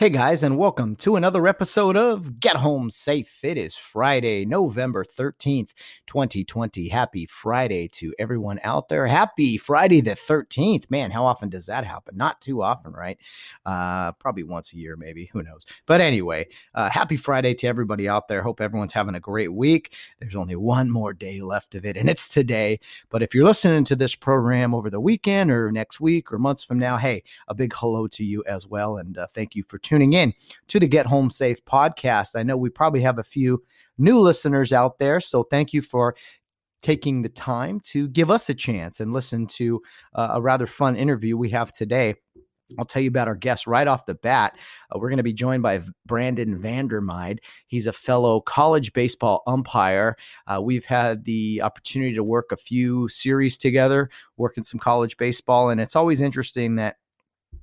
Hey guys, and welcome to another episode of Get Home Safe. It is Friday, November 13th, 2020. Happy Friday to everyone out there. Happy Friday the 13th. Man, how often does that happen? Not too often, right? Uh, probably once a year, maybe. Who knows? But anyway, uh, happy Friday to everybody out there. Hope everyone's having a great week. There's only one more day left of it, and it's today. But if you're listening to this program over the weekend or next week or months from now, hey, a big hello to you as well. And uh, thank you for tuning in to the Get Home Safe podcast. I know we probably have a few new listeners out there, so thank you for taking the time to give us a chance and listen to uh, a rather fun interview we have today. I'll tell you about our guest right off the bat. Uh, we're going to be joined by Brandon Vandermeide. He's a fellow college baseball umpire. Uh, we've had the opportunity to work a few series together, working some college baseball, and it's always interesting that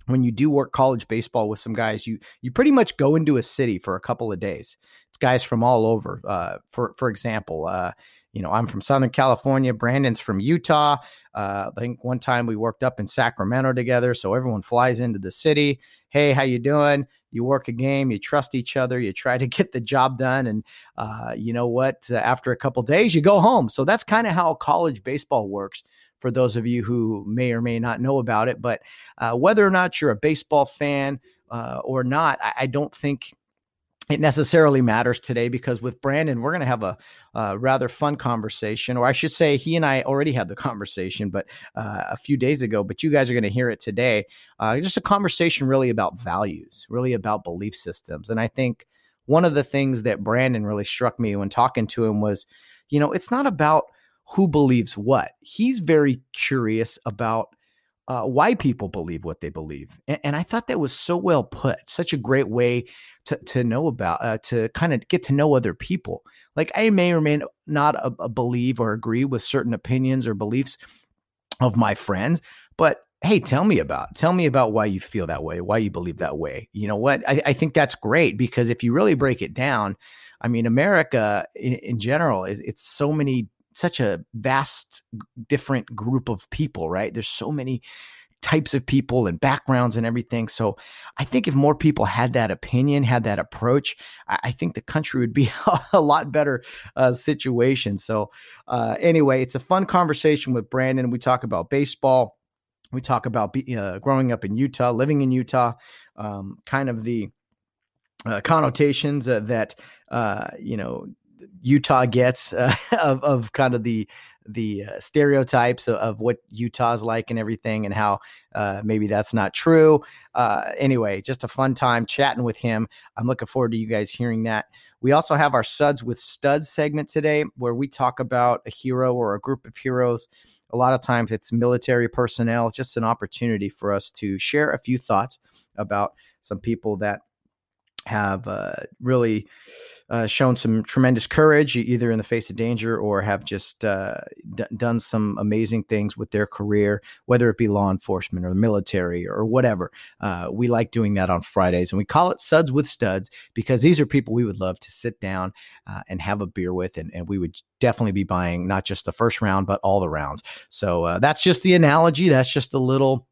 when you do work college baseball with some guys, you you pretty much go into a city for a couple of days. It's guys from all over. Uh, for for example, uh, you know, I'm from Southern California. Brandon's from Utah. Uh, I think one time we worked up in Sacramento together. So everyone flies into the city. Hey, how you doing? You work a game. You trust each other. You try to get the job done, and uh, you know what? after a couple days, you go home. So that's kind of how college baseball works for those of you who may or may not know about it. But uh, whether or not you're a baseball fan uh, or not, I, I, don't think it necessarily matters today because with Brandon, we're going to have a, rather fun conversation, or I should say, he and I already had the conversation, but uh, a few days ago. But you guys are going to hear it today. Uh, just a conversation really about values, really about belief systems, and I think one of the things that Brandon really struck me when talking to him was, you know, it's not about who believes what. He's very curious about uh, why people believe what they believe, and, and, I thought that was so well put. Such a great way to to know about uh, to kind of get to know other people. Like I may or may not uh, uh, believe or agree with certain opinions or beliefs of my friends, but hey tell me about tell me about why you feel that way why you believe that way you know what i, I think that's great because if you really break it down i mean america in, in general is it's so many such a vast different group of people right? There's so many types of people and backgrounds and everything. So i think if more people had that opinion had that approach i, I think the country would be a lot better uh, situation. So uh, anyway it's a fun conversation with brandon. We talk about baseball. We talk about be, uh, growing up in utah living in utah um, kind of the uh, connotations uh, that uh, you know Utah gets uh, of of kind of the the uh, stereotypes of, of, what Utah's like and everything, and how uh, maybe that's not true. Uh, anyway, just a fun time chatting with him. I'm looking forward to you guys hearing that. We also have our Suds with Studs segment today, where we talk about a hero or a group of heroes. A lot of times it's military personnel, just an opportunity for us to share a few thoughts about some people that have uh, really uh, shown some tremendous courage, either in the face of danger or have just uh, d- done some amazing things with their career, whether it be law enforcement or the military or whatever. Uh, we like doing that on Fridays, and we call it Suds with Studs because these are people we would love to sit down uh, and have a beer with, and, and we would definitely be buying not just the first round, but all the rounds. So uh, that's just the analogy. That's just a little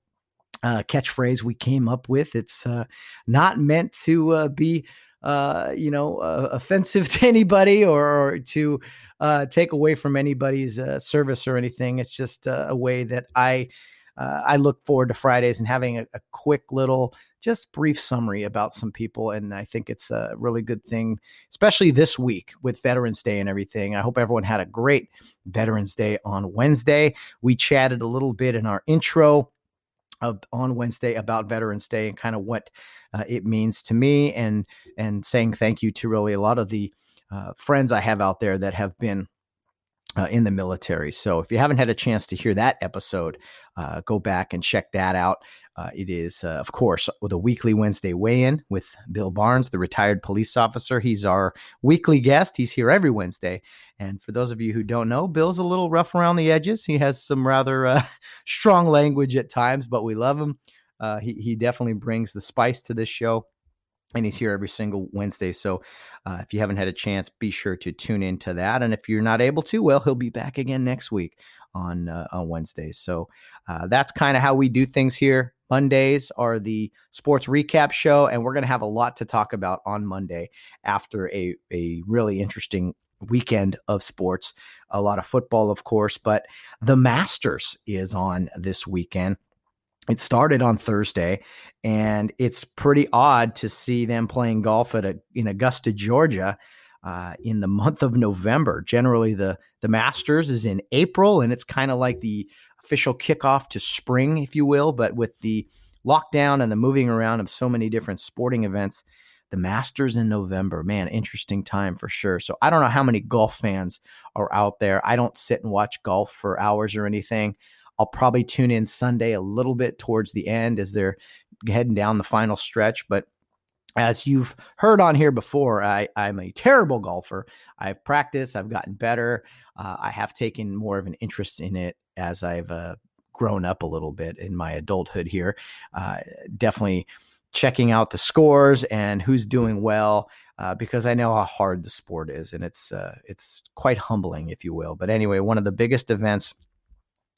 uh, catchphrase we came up with. It's uh, not meant to uh, be, uh, you know, uh, offensive to anybody or, or to uh, take away from anybody's service or anything. It's just a way that I I look forward to Fridays and having a, a, quick little, just brief summary about some people. And I think it's a really good thing, especially this week with Veterans Day and everything. I hope everyone had a great Veterans Day on Wednesday. We chatted a little bit in our intro on Wednesday about Veterans Day and kind of what uh, it means to me, and and saying thank you to really a lot of the uh, friends I have out there that have been uh, in the military. So if you haven't had a chance to hear that episode, uh, go back and check that out. Uh, it is, uh, of course, a weekly Wednesday weigh in with Bill Barnes, the retired police officer. He's our weekly guest. He's here every Wednesday. And for those of you who don't know, Bill's a little rough around the edges. He has some rather uh, strong language at times, but we love him. Uh, he, he definitely brings the spice to this show and he's here every single Wednesday. So uh, if you haven't had a chance, be sure to tune into that. And if you're not able to, well, he'll be back again next week on uh, on Wednesdays. So uh, that's kind of how we do things here. Mondays are the sports recap show, and we're going to have a lot to talk about on Monday after a a really interesting weekend of sports. A lot of football, of course, but the Masters is on this weekend it started on Thursday, and it's pretty odd to see them playing golf at a, in Augusta, Georgia, uh, in the month of November. Generally, the the Masters is in April, and it's kind of like the official kickoff to spring, if you will. But with the lockdown and the moving around of so many different sporting events, the Masters in November, man, interesting time for sure. So I don't know how many golf fans are out there. I don't sit and watch golf for hours or anything. I'll probably tune in Sunday a little bit towards the end as they're heading down the final stretch. But as you've heard on here before, I, am a terrible golfer. I've practiced, I've gotten better. Uh, I have taken more of an interest in it as I've uh, grown up a little bit in my adulthood here. Uh, definitely checking out the scores and who's doing well. Uh, because I know how hard the sport is, and it's uh, it's quite humbling, if you will. But anyway, one of the biggest events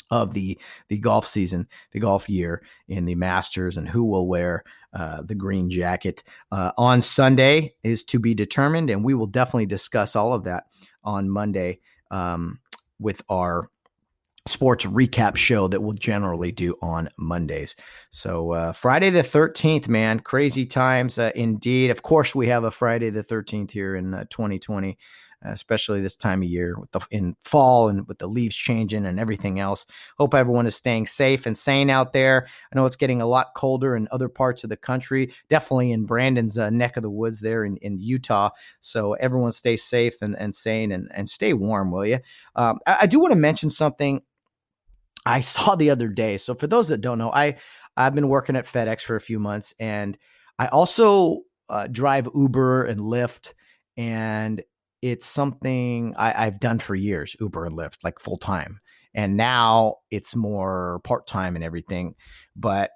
of the the golf season, the golf year in the Masters, and who will wear uh, the green jacket uh, on Sunday is to be determined, and we will definitely discuss all of that on Monday um, with our sports recap show that we'll generally do on Mondays. So uh, Friday the 13th, man, crazy times uh, indeed. Of course, we have a Friday the 13th here in 2020. Especially this time of year with the in fall and with the leaves changing and everything else. Hope everyone is staying safe and sane out there. I know it's getting a lot colder in other parts of the country, definitely in Brandon's uh, neck of the woods there in, in Utah. So everyone stay safe and, and sane and, and stay warm, will you? Um, I, I do want to mention something I saw the other day. So for those that don't know, I I've been working at FedEx for a few months and I also uh, drive Uber and Lyft and it's something I, have done for years, Uber and Lyft, like full time. And now it's more part time and everything. But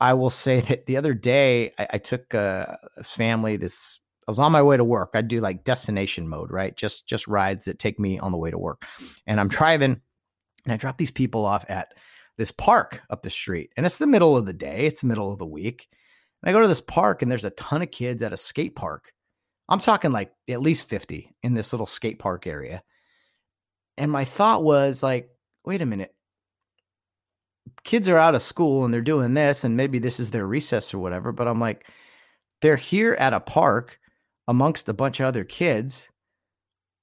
I will say that the other day I, I took a, this family, this I was on my way to work. I do like destination mode, right? Just just rides that take me on the way to work. And I'm driving and I drop these people off at this park up the street. And it's the middle of the day, it's the middle of the week. And I go to this park and there's a ton of kids at a skate park. I'm talking like at least 50 in this little skate park area. And my thought was like, wait a minute. Kids are out of school and they're doing this, and maybe this is their recess or whatever. But I'm like, they're here at a park amongst a bunch of other kids.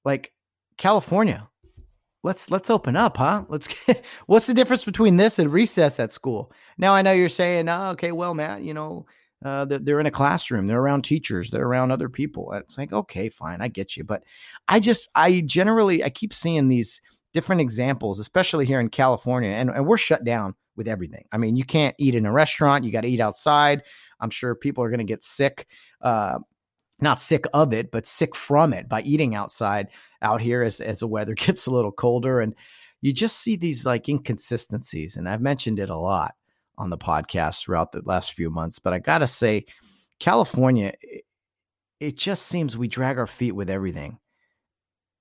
Like California, let's let's open up, huh? Let's get, what's the difference between this and recess at school? Now I know you're saying, oh, okay, well, Matt, you know, uh, they're in a classroom, they're around teachers, they're around other people. It's like, okay, fine, I get you. But I just, I generally, I keep seeing these different examples, especially here in California, and, and we're shut down with everything. I mean, you can't eat in a restaurant, you got to eat outside. I'm sure people are going to get sick, uh, not sick of it, but sick from it by eating outside out here as, as the weather gets a little colder. And you just see these like inconsistencies. And I've mentioned it a lot on the podcast throughout the last few months. But I got to say, California, it just seems we drag our feet with everything.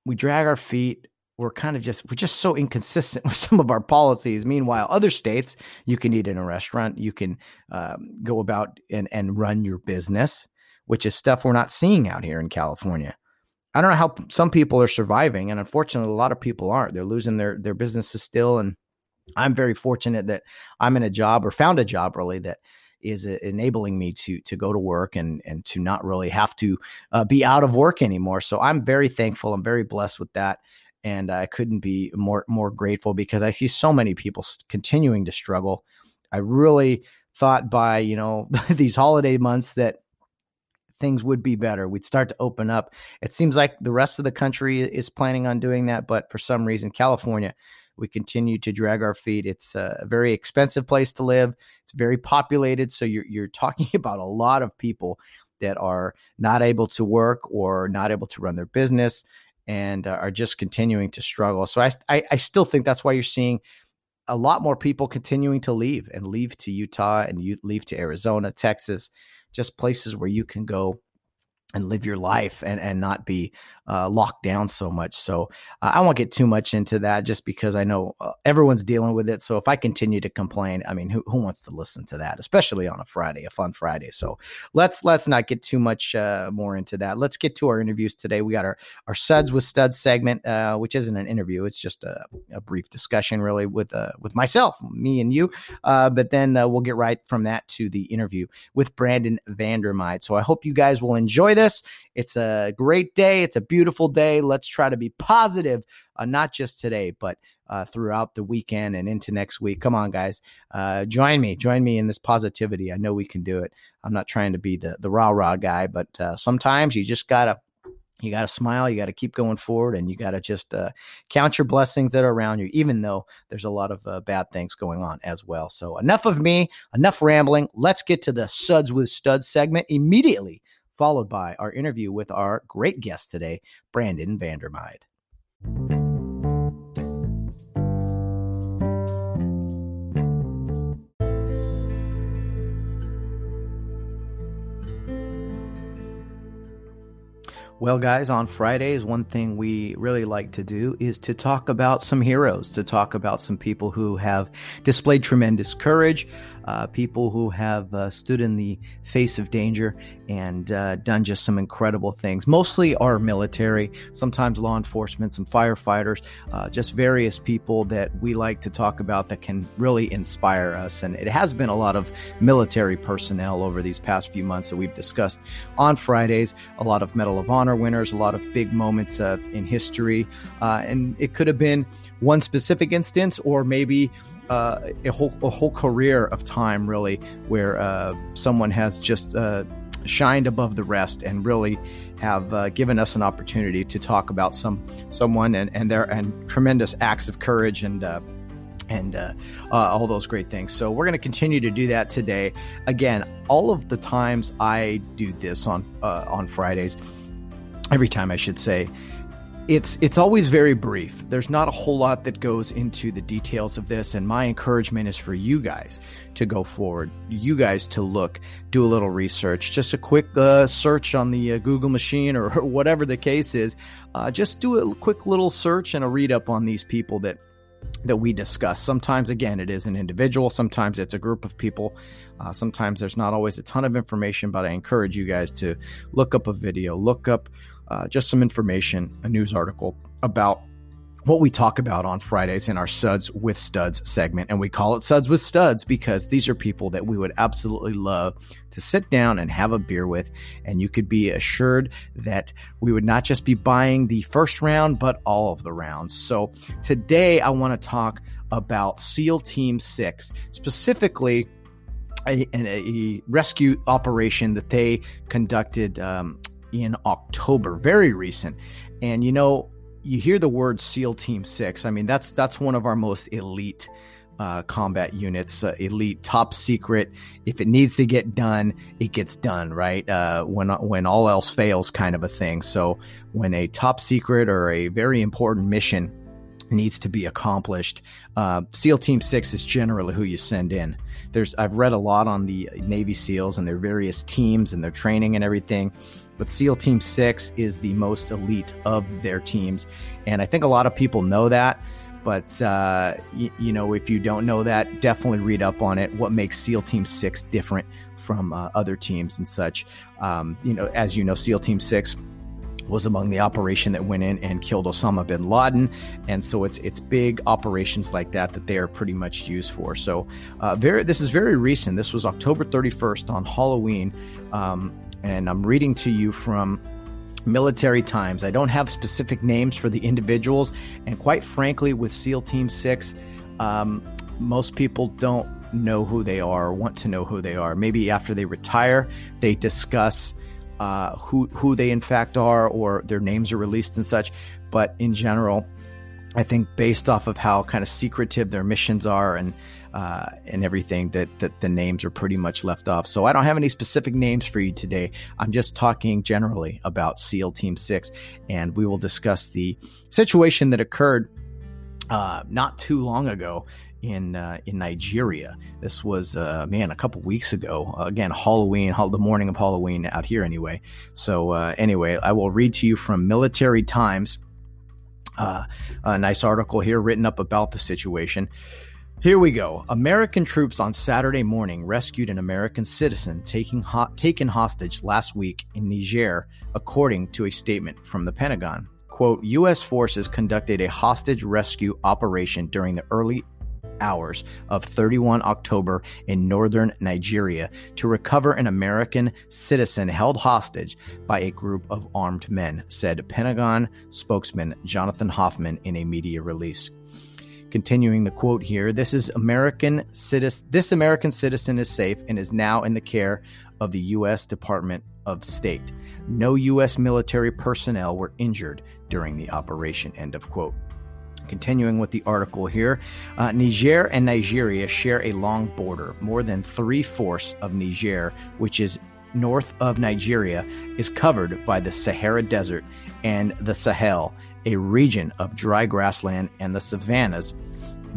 We drag our feet. We're kind of just we're just so inconsistent with some of our policies. Meanwhile, other states, you can eat in a restaurant, you can um, go about and and run your business, which is stuff we're not seeing out here in California. I don't know how some people are surviving, and unfortunately, a lot of people aren't. They're losing their their businesses still, and I'm very fortunate that I'm in a job or found a job really that is enabling me to to go to work and and to not really have to uh, be out of work anymore. So I'm very thankful. I'm very blessed with that, and I couldn't be more more grateful because I see so many people continuing to struggle. I really thought by you know these holiday months that things would be better. We'd start to open up. It seems like the rest of the country is planning on doing that, but for some reason, California, we continue to drag our feet. It's a very expensive place to live. It's very populated, so you're you're talking about a lot of people that are not able to work or not able to run their business and uh, are just continuing to struggle. So I, I, I still think that's why you're seeing a lot more people continuing to leave and leave to Utah and you leave to Arizona, Texas, just places where you can go and live your life and and not be uh, locked down so much. So uh, I won't get too much into that, just because I know uh, everyone's dealing with it. So if I continue to complain, I mean, who who wants to listen to that, especially on a Friday, a fun Friday? So let's let's not get too much uh, more into that. Let's get to our interviews today. We got our our Suds with Studs segment, uh, which isn't an interview; it's just a, a brief discussion, really, with uh, with myself, me and you. but then we'll get right from that to the interview with Brandon Vandermyde. So I hope you guys will enjoy this. It's a great day. It's a beautiful day. Let's try to be positive, uh, not just today, but uh, throughout the weekend and into next week. Come on, guys. Uh, join me. Join me in this positivity. I know we can do it. I'm not trying to be the, the rah rah guy, but uh, sometimes you just got to you got to smile you got to keep going forward and you got to just uh, count your blessings that are around you even though there's a lot of uh, bad things going on as well so enough of me enough rambling let's get to the suds with studs segment immediately followed by our interview with our great guest today, Brandon Vandermyde. Well, guys, on Fridays, one thing we really like to do is to talk about some heroes, to talk about some people who have displayed tremendous courage, uh, people who have uh, stood in the face of danger and uh, done just some incredible things. Mostly our military, sometimes law enforcement, some firefighters, uh, just various people that we like to talk about that can really inspire us. And it has been a lot of military personnel over these past few months that we've discussed on Fridays, a lot of Medal of Honor winners, a lot of big moments uh, in history. Uh, and it could have been one specific instance or maybe uh, a whole a whole career of time really where uh, someone has just uh, shined above the rest and really have uh, given us an opportunity to talk about some someone and, and their and tremendous acts of courage and uh, and uh, all those great things. So we're going to continue to do that today. Again, all of the times I do this on on Fridays, every time I should say, it's it's always very brief. There's not a whole lot that goes into the details of this, and my encouragement is for you guys to go forward. You guys to look, do a little research, just a quick uh, search on the uh, Google machine or whatever the case is. Uh, just do a quick little search and a read up on these people that that we discuss. Sometimes, again, it is an individual. Sometimes it's a group of people. Uh, sometimes there's not always a ton of information, but I encourage you guys to look up a video, look up uh, just some information, a news article about what we talk about on Fridays in our Suds with Studs segment. And we call it Suds with Studs because these are people that we would absolutely love to sit down and have a beer with. And you could be assured that we would not just be buying the first round, but all of the rounds. So today I want to talk about SEAL Team 6, specifically. A, a, rescue operation that they conducted um, in October, very recent. And you know, you hear the word SEAL Team Six. I mean, that's that's one of our most elite uh, combat units, uh, elite, top secret. If it needs to get done, it gets done, right? Uh, when when all else fails, kind of a thing. So when a top secret or a very important mission needs to be accomplished. Uh, SEAL Team Six is generally who you send in. There's I've read a lot on the Navy SEALs and their various teams and their training and everything, but SEAL Team Six is the most elite of their teams, and I think a lot of people know that. But uh, y- you know, if you don't know that, definitely read up on it. What makes SEAL Team Six different from uh, other teams and such? Um, you know, as you know, SEAL Team Six was among the operation that went in and killed Osama bin Laden, and so it's it's big operations like that that they are pretty much used for. So, uh, very this is very recent. This was October 31st on Halloween, um, and I'm reading to you from Military Times. I don't have specific names for the individuals, and quite frankly, with SEAL Team Six, um, most people don't know who they are or want to know who they are. Maybe after they retire, they discuss uh, who who they in fact are or their names are released and such. But in general, I think based off of how kind of secretive their missions are and uh, and everything that that the names are pretty much left off. So I don't have any specific names for you today. I'm just talking generally about SEAL Team Six, and we will discuss the situation that occurred uh, not too long ago in uh, in Nigeria. This was uh, man a couple weeks ago. Uh, again, Halloween, the morning of Halloween out here anyway. So uh, anyway, I will read to you from Military Times. Uh, a nice article here written up about the situation. Here we go. American troops on Saturday morning rescued an American citizen taking ho- taken hostage last week in Niger, according to a statement from the Pentagon. Quote, U.S. forces conducted a hostage rescue operation during the early hours of 31 October in northern Nigeria to recover an American citizen held hostage by a group of armed men, said Pentagon spokesman Jonathan Hoffman in a media release. Continuing the quote here, this is American citizen. This American citizen is safe and is now in the care of the U.S. Department of State. No U.S. military personnel were injured during the operation. End of quote. Continuing with the article here, uh, Niger and Nigeria share a long border. More than three fourths of Niger, which is north of Nigeria, is covered by the Sahara Desert and the Sahel, a region of dry grassland and the savannas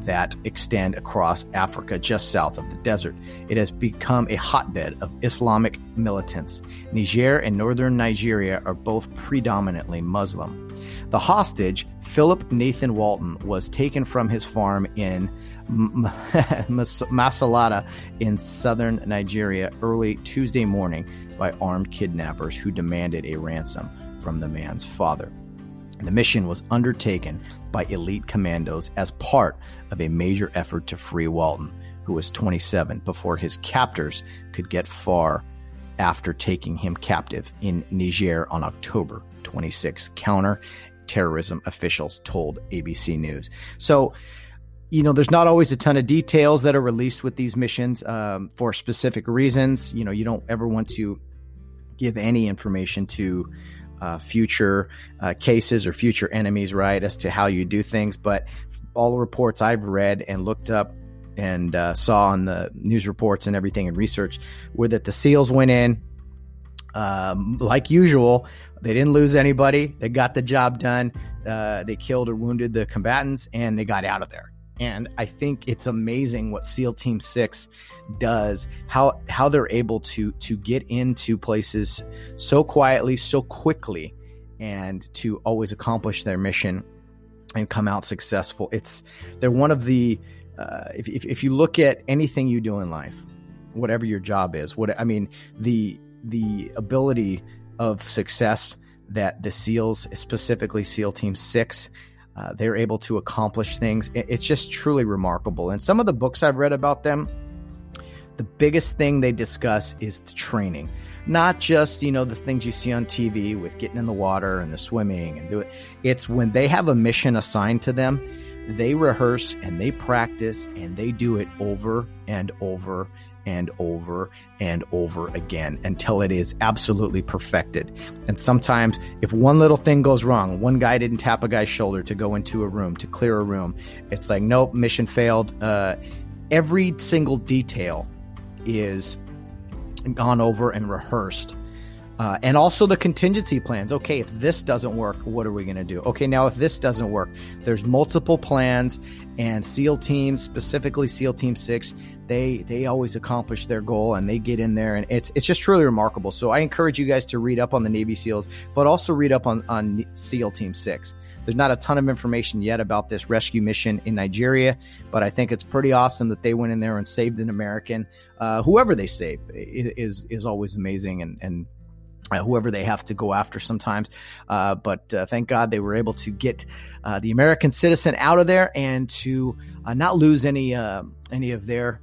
that extend across Africa just south of the desert. It has become a hotbed of Islamic militants. Niger and northern Nigeria are both predominantly Muslim. The hostage, Philip Nathan Walton, was taken from his farm in Massalata in southern Nigeria early Tuesday morning by armed kidnappers who demanded a ransom from the man's father. The mission was undertaken by elite commandos as part of a major effort to free Walton, who was 27, before his captors could get far after taking him captive in Niger on October 26. Counter terrorism officials told ABC News. So, you know, there's not always a ton of details that are released with these missions um, for specific reasons. You know, you don't ever want to give any information to uh, future uh, cases or future enemies, right, as to how you do things. But all the reports I've read and looked up and uh, saw on the news reports and everything and research were that the SEALs went in, um, like usual. They didn't lose anybody. They got the job done. Uh, they killed or wounded the combatants and they got out of there. And I think it's amazing what SEAL Team Six does, how how they're able to to get into places so quietly, so quickly, and to always accomplish their mission and come out successful. It's they're one of the uh, if, if if you look at anything you do in life, whatever your job is, what I mean the the ability of success that the SEALs, specifically SEAL Team Six, uh, they're able to accomplish things. It's just truly remarkable. And some of the books I've read about them, the biggest thing they discuss is the training. Not just, you know, the things you see on TV with getting in the water and the swimming and do it. It's when they have a mission assigned to them, they rehearse and they practice and they do it over and over and over and over again until it is absolutely perfected. And sometimes, if one little thing goes wrong, one guy didn't tap a guy's shoulder to go into a room, to clear a room, it's like, nope, mission failed. Uh, every single detail is gone over and rehearsed. Uh, and also the contingency plans. Okay, if this doesn't work, what are we going to do? Okay, now if this doesn't work, there's multiple plans, and SEAL teams, specifically SEAL Team Six, they they always accomplish their goal and they get in there and it's it's just truly remarkable. So I encourage you guys to read up on the Navy SEALs, but also read up on on SEAL Team Six. There's not a ton of information yet about this rescue mission in Nigeria, but I think it's pretty awesome that they went in there and saved an American. Uh, whoever they save is is always amazing, and and uh, whoever they have to go after sometimes. Uh, but uh, thank God they were able to get uh, the American citizen out of there and to uh, not lose any any of their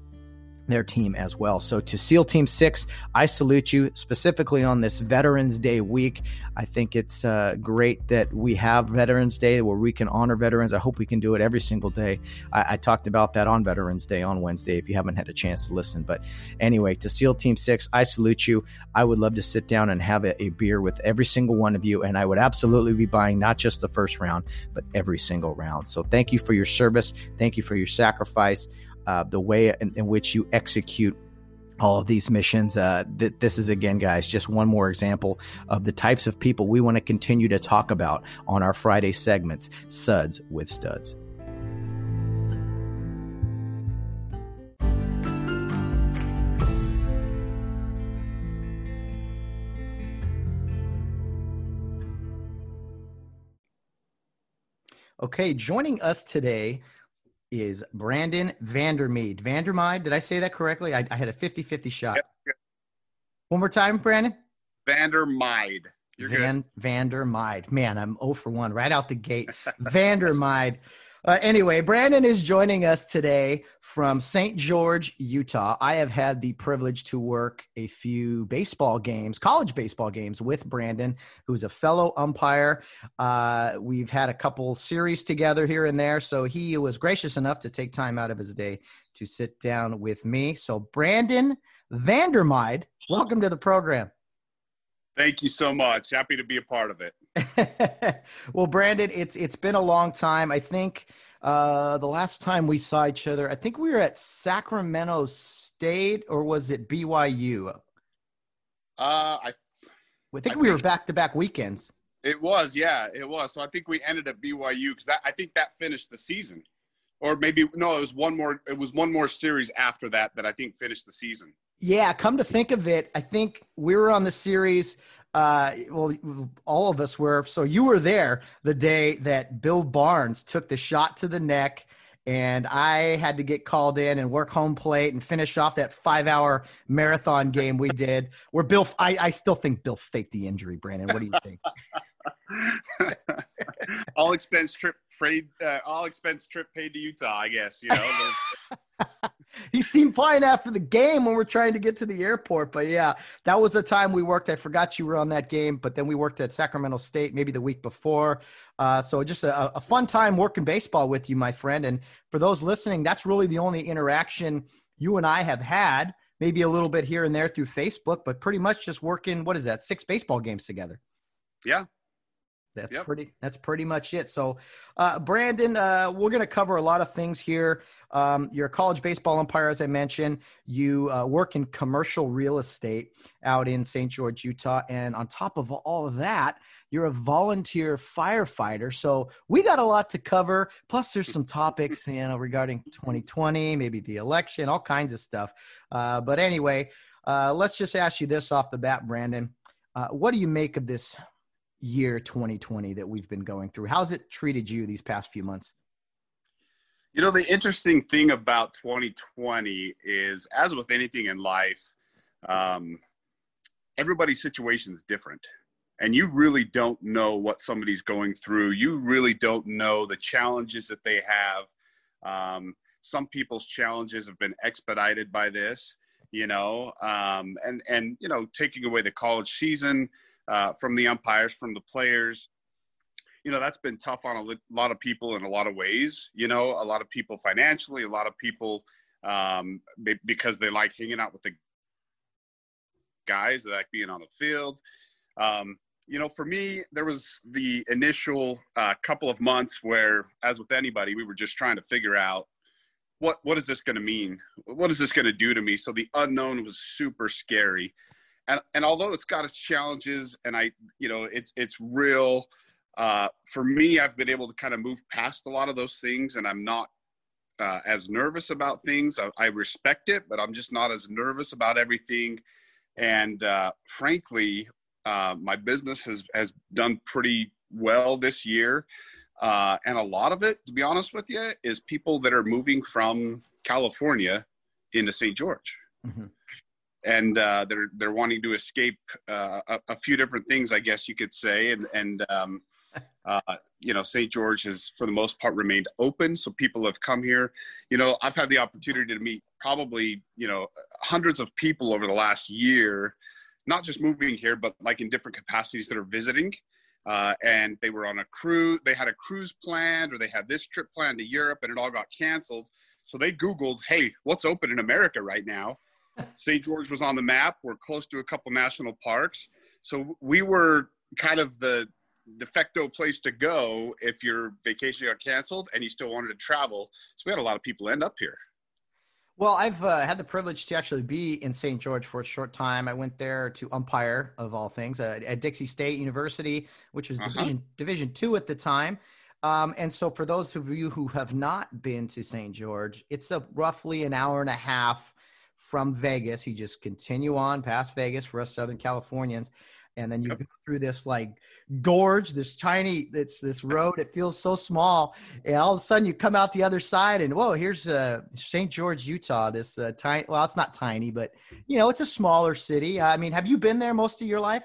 their team as well. So to SEAL Team Six, I salute you specifically on this Veterans Day week. I think it's uh, great that we have Veterans Day where we can honor veterans. I hope we can do it every single day. I, I talked about that on Veterans Day on Wednesday if you haven't had a chance to listen. But anyway, to SEAL Team Six, I salute you. I would love to sit down and have a, a beer with every single one of you. And I would absolutely be buying not just the first round, but every single round. So thank you for your service. Thank you for your sacrifice uh, the way in, in, which you execute all of these missions. Uh, th- this is again, guys, just one more example of the types of people we want to continue to talk about on our Friday segments, Suds with Studs. Okay, joining us today is Brandon Vandermeed. Vandermeid, did I say that correctly? I, I had a 50 50 shot. Yep, yep. One more time, Brandon. Vandermeid. You're Van good. Vandermeid. Man, I'm 0 for 1 right out the gate. Vandermeid. Uh, anyway, Brandon is joining us today from St. George, Utah. I have had the privilege to work a few baseball games, college baseball games with Brandon, who's a fellow umpire. Uh, we've had a couple series together here and there. So he was gracious enough to take time out of his day to sit down with me. So, Brandon Vandermeid, welcome to the program. Thank you so much. Happy to be a part of it. well, Brandon, it's it's been a long time. I think uh, the last time we saw each other, I think we were at Sacramento State, or was it BYU? Uh, I, I think I we think were back to back weekends. It was, yeah, it was. So I think we ended at BYU because I think that finished the season, or maybe no, it was one more. It was one more series after that that I think finished the season. Yeah, come to think of it, I think we were on the series. Uh, well, all of us were. So you were there the day that Bill Barnes took the shot to the neck, and I had to get called in and work home plate and finish off that five-hour marathon game we did. Where Bill, I, I still think Bill faked the injury. Brandon, what do you think? all expense trip paid. Uh, all expense trip paid to Utah. I guess you know. he seemed fine after the game when we're trying to get to the airport. But yeah, that was the time we worked. I forgot you were on that game, but then we worked at Sacramento State maybe the week before. Uh, so just a, a, fun time working baseball with you, my friend. And for those listening, that's really the only interaction you and I have had. Maybe a little bit here and there through Facebook, but pretty much just working. What is that? Six baseball games together. Yeah, that's yep. pretty. That's pretty much it. So, uh, Brandon, uh, we're going to cover a lot of things here. Um, you're a college baseball umpire, as I mentioned. You uh, work in commercial real estate out in St. George, Utah, and on top of all of that, you're a volunteer firefighter. So we got a lot to cover. Plus, there's some topics, you know, regarding 2020, maybe the election, all kinds of stuff. Uh, but anyway, uh, let's just ask you this off the bat, Brandon. Uh, what do you make of this year 2020 that we've been going through. How's it treated you these past few months? You know, the interesting thing about 2020 is, as with anything in life, um, everybody's situation is different. And you really don't know what somebody's going through. You really don't know the challenges that they have. Um, some people's challenges have been expedited by this, you know, um, and and you know, taking away the college season, uh, from the umpires, from the players. You know, that's been tough on a lot of people in a lot of ways. You know, a lot of people financially, a lot of people um, because they like hanging out with the guys, they like being on the field. Um, you know, for me, there was the initial uh, couple of months where, as with anybody, we were just trying to figure out what what is this going to mean? What is this going to do to me? So the unknown was super scary and and although it's got its challenges and i you know it's it's real uh, for me i've been able to kind of move past a lot of those things and i'm not uh, as nervous about things. I, I, respect it but i'm just not as nervous about everything. And uh, frankly uh, my business has has done pretty well this year. Uh, and a lot of it to be honest with you is people that are moving from california into st george. Mm-hmm and uh, they're they're wanting to escape uh, a, a, few different things, I guess you could say, and and um, uh, you know St. George has for the most part remained open, so people have come here. You know, I've had the opportunity to meet probably you know hundreds of people over the last year, not just moving here, but like in different capacities that are visiting. Uh, and they were on a cruise. They had a cruise planned, or they had this trip planned to Europe, and it all got canceled. So they Googled, "Hey, what's open in America right now?" St. George was on the map. We're close to a couple national parks, so we were kind of the de facto place to go if your vacation got canceled and you still wanted to travel. So we had a lot of people end up here. Well, I've uh, had the privilege to actually be in St. George for a short time. I went there to umpire, of all things, uh, at Dixie State University, which was uh-huh. Division Division two at the time. Um, and so, for those of you who have not been to St. George, it's a roughly an hour and a half from Vegas. You just continue on past Vegas for us Southern Californians. And then you yep. go through this like gorge this tiny it's this road. It feels so small. And all of a sudden you come out the other side and whoa here's uh, st george utah this uh, tiny well it's not tiny but you know it's a smaller city. I mean have you been there most of your life?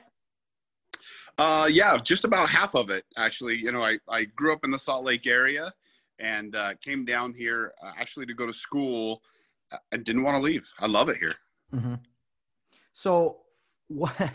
Uh, yeah just about half of it actually. You know i, I grew up in the salt lake area and uh, came down here uh, actually to go to school and didn't want to leave i love it here mm-hmm. so what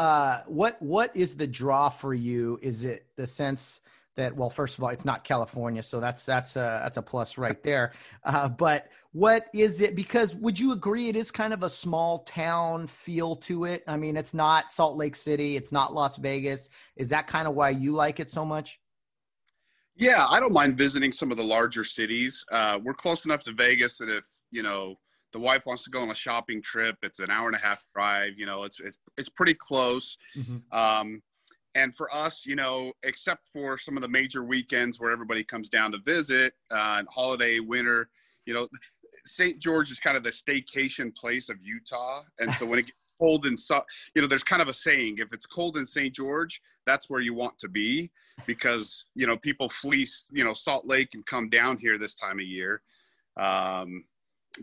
uh, what what is the draw for you? Is it the sense that well, first of all, it's not California, so that's that's a that's a plus right there. Uh, but what is it? Because would you agree it is kind of a small town feel to it? I mean, it's not Salt Lake City, it's not Las Vegas. Is that kind of why you like it so much? Yeah, I don't mind visiting some of the larger cities. Uh, we're close enough to Vegas that if you know the wife wants to go on a shopping trip. It's an hour and a half drive. You know, it's it's it's pretty close. Mm-hmm. Um, and for us, you know, except for some of the major weekends where everybody comes down to visit, uh, holiday, winter, you know, St. George is kind of the staycation place of Utah. And so when it gets cold in, you know, there's kind of a saying: if it's cold in St. George, that's where you want to be, because you know people fleece, you know, Salt Lake and come down here this time of year. Um,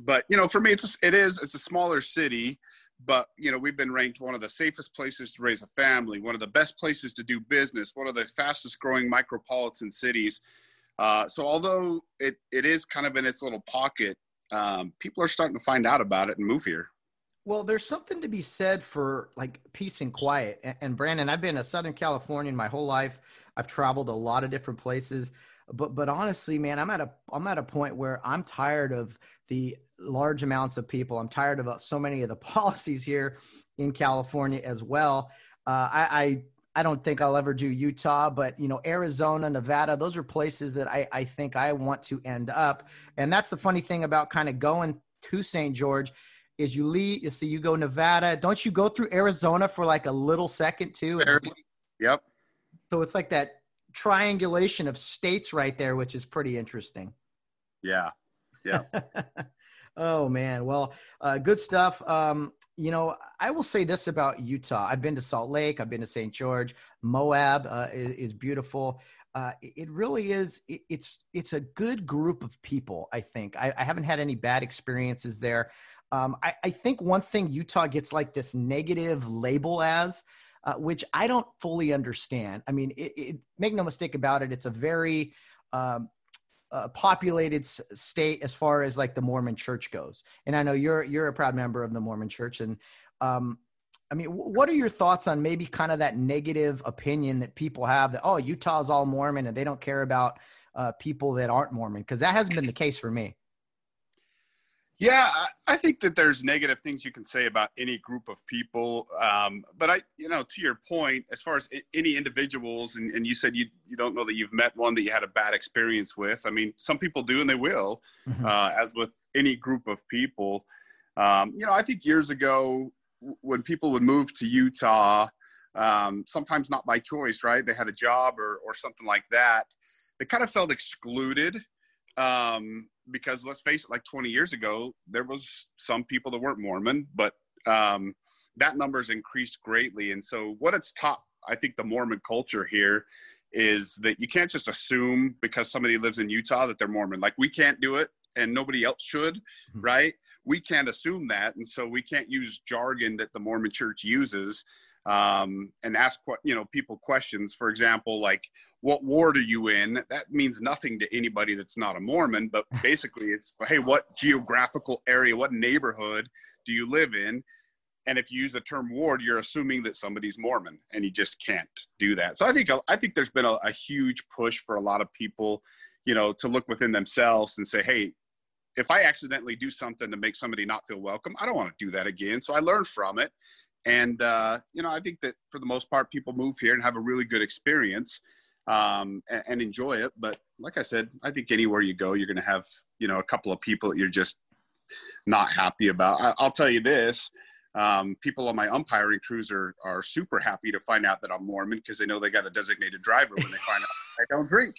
but you know, for me, it's it is it's a smaller city, but you know, we've been ranked one of the safest places to raise a family, one of the best places to do business, one of the fastest growing micropolitan cities. Uh, so although it it is kind of in its little pocket, um, people are starting to find out about it and move here. Well, there's something to be said for like peace and quiet. And, and Brandon, I've been a Southern Californian my whole life. I've traveled a lot of different places but but honestly man i'm at a i'm at a point where i'm tired of the large amounts of people i'm tired of so many of the policies here in california as well uh, I, I I don't think I'll ever do Utah, but you know, Arizona, Nevada, those are places that I, I think I want to end up. And that's the funny thing about kind of going to St. George is you leave, you see, you go Nevada. Don't you go through Arizona for like a little second too? Yep. So it's like that triangulation of states right there, which is pretty interesting. Yeah. Yeah. oh man. Well, uh, good stuff. Um, you know, I will say this about Utah. I've been to Salt Lake. I've been to St. George. Moab uh, is, is, beautiful. Uh, it really is. It, it's it's a good group of people. I think I, I haven't had any bad experiences there. Um, I, I think one thing Utah gets like this negative label as uh, which I don't fully understand. I mean, it, it, make no mistake about it, it's a very um, uh, populated s- state as far as like the Mormon Church goes. And I know you're you're a proud member of the Mormon Church, and um, I mean, what are your thoughts on maybe kind of that negative opinion that people have that oh Utah's all Mormon and they don't care about uh, people that aren't Mormon? Because that hasn't been the case for me. Yeah, I think that there's negative things you can say about any group of people. Um, but I, you know, to your point, as far as any individuals, and, and, you said you, you don't know that you've met one that you had a bad experience with. I mean, some people do and they will, mm-hmm. uh, as with any group of people. Um, you know, I think years ago, when people would move to Utah, um, sometimes not by choice, right? They had a job or, or something like that. They kind of felt excluded. Um, because let's face it, like 20 years ago, there was some people that weren't Mormon, but um, that number's increased greatly. And so, what it's taught, I think, the Mormon culture here is that you can't just assume because somebody lives in Utah that they're Mormon. Like we can't do it, and nobody else should, Mhm. right? We can't assume that, and so we can't use jargon that the Mormon Church uses um, and ask you know people questions. For example, like what ward are you in? That means nothing to anybody that's not a Mormon, but basically it's hey, what geographical area, what neighborhood do you live in? And if you use the term ward, you're assuming that somebody's Mormon, and you just can't do that. So I think I think there's been a, a huge push for a lot of people, you know, to look within themselves and say, hey, if I accidentally do something to make somebody not feel welcome, I don't want to do that again. So I learned from it, and uh, you know, I think that for the most part, people move here and have a really good experience um, and, and enjoy it. But like I said, I think anywhere you go, you're going to have you know a couple of people that you're just not happy about. I, I'll tell you this. Um, people on my umpiring crews are, are super happy to find out that I'm Mormon because they know they got a designated driver when they find out I don't drink.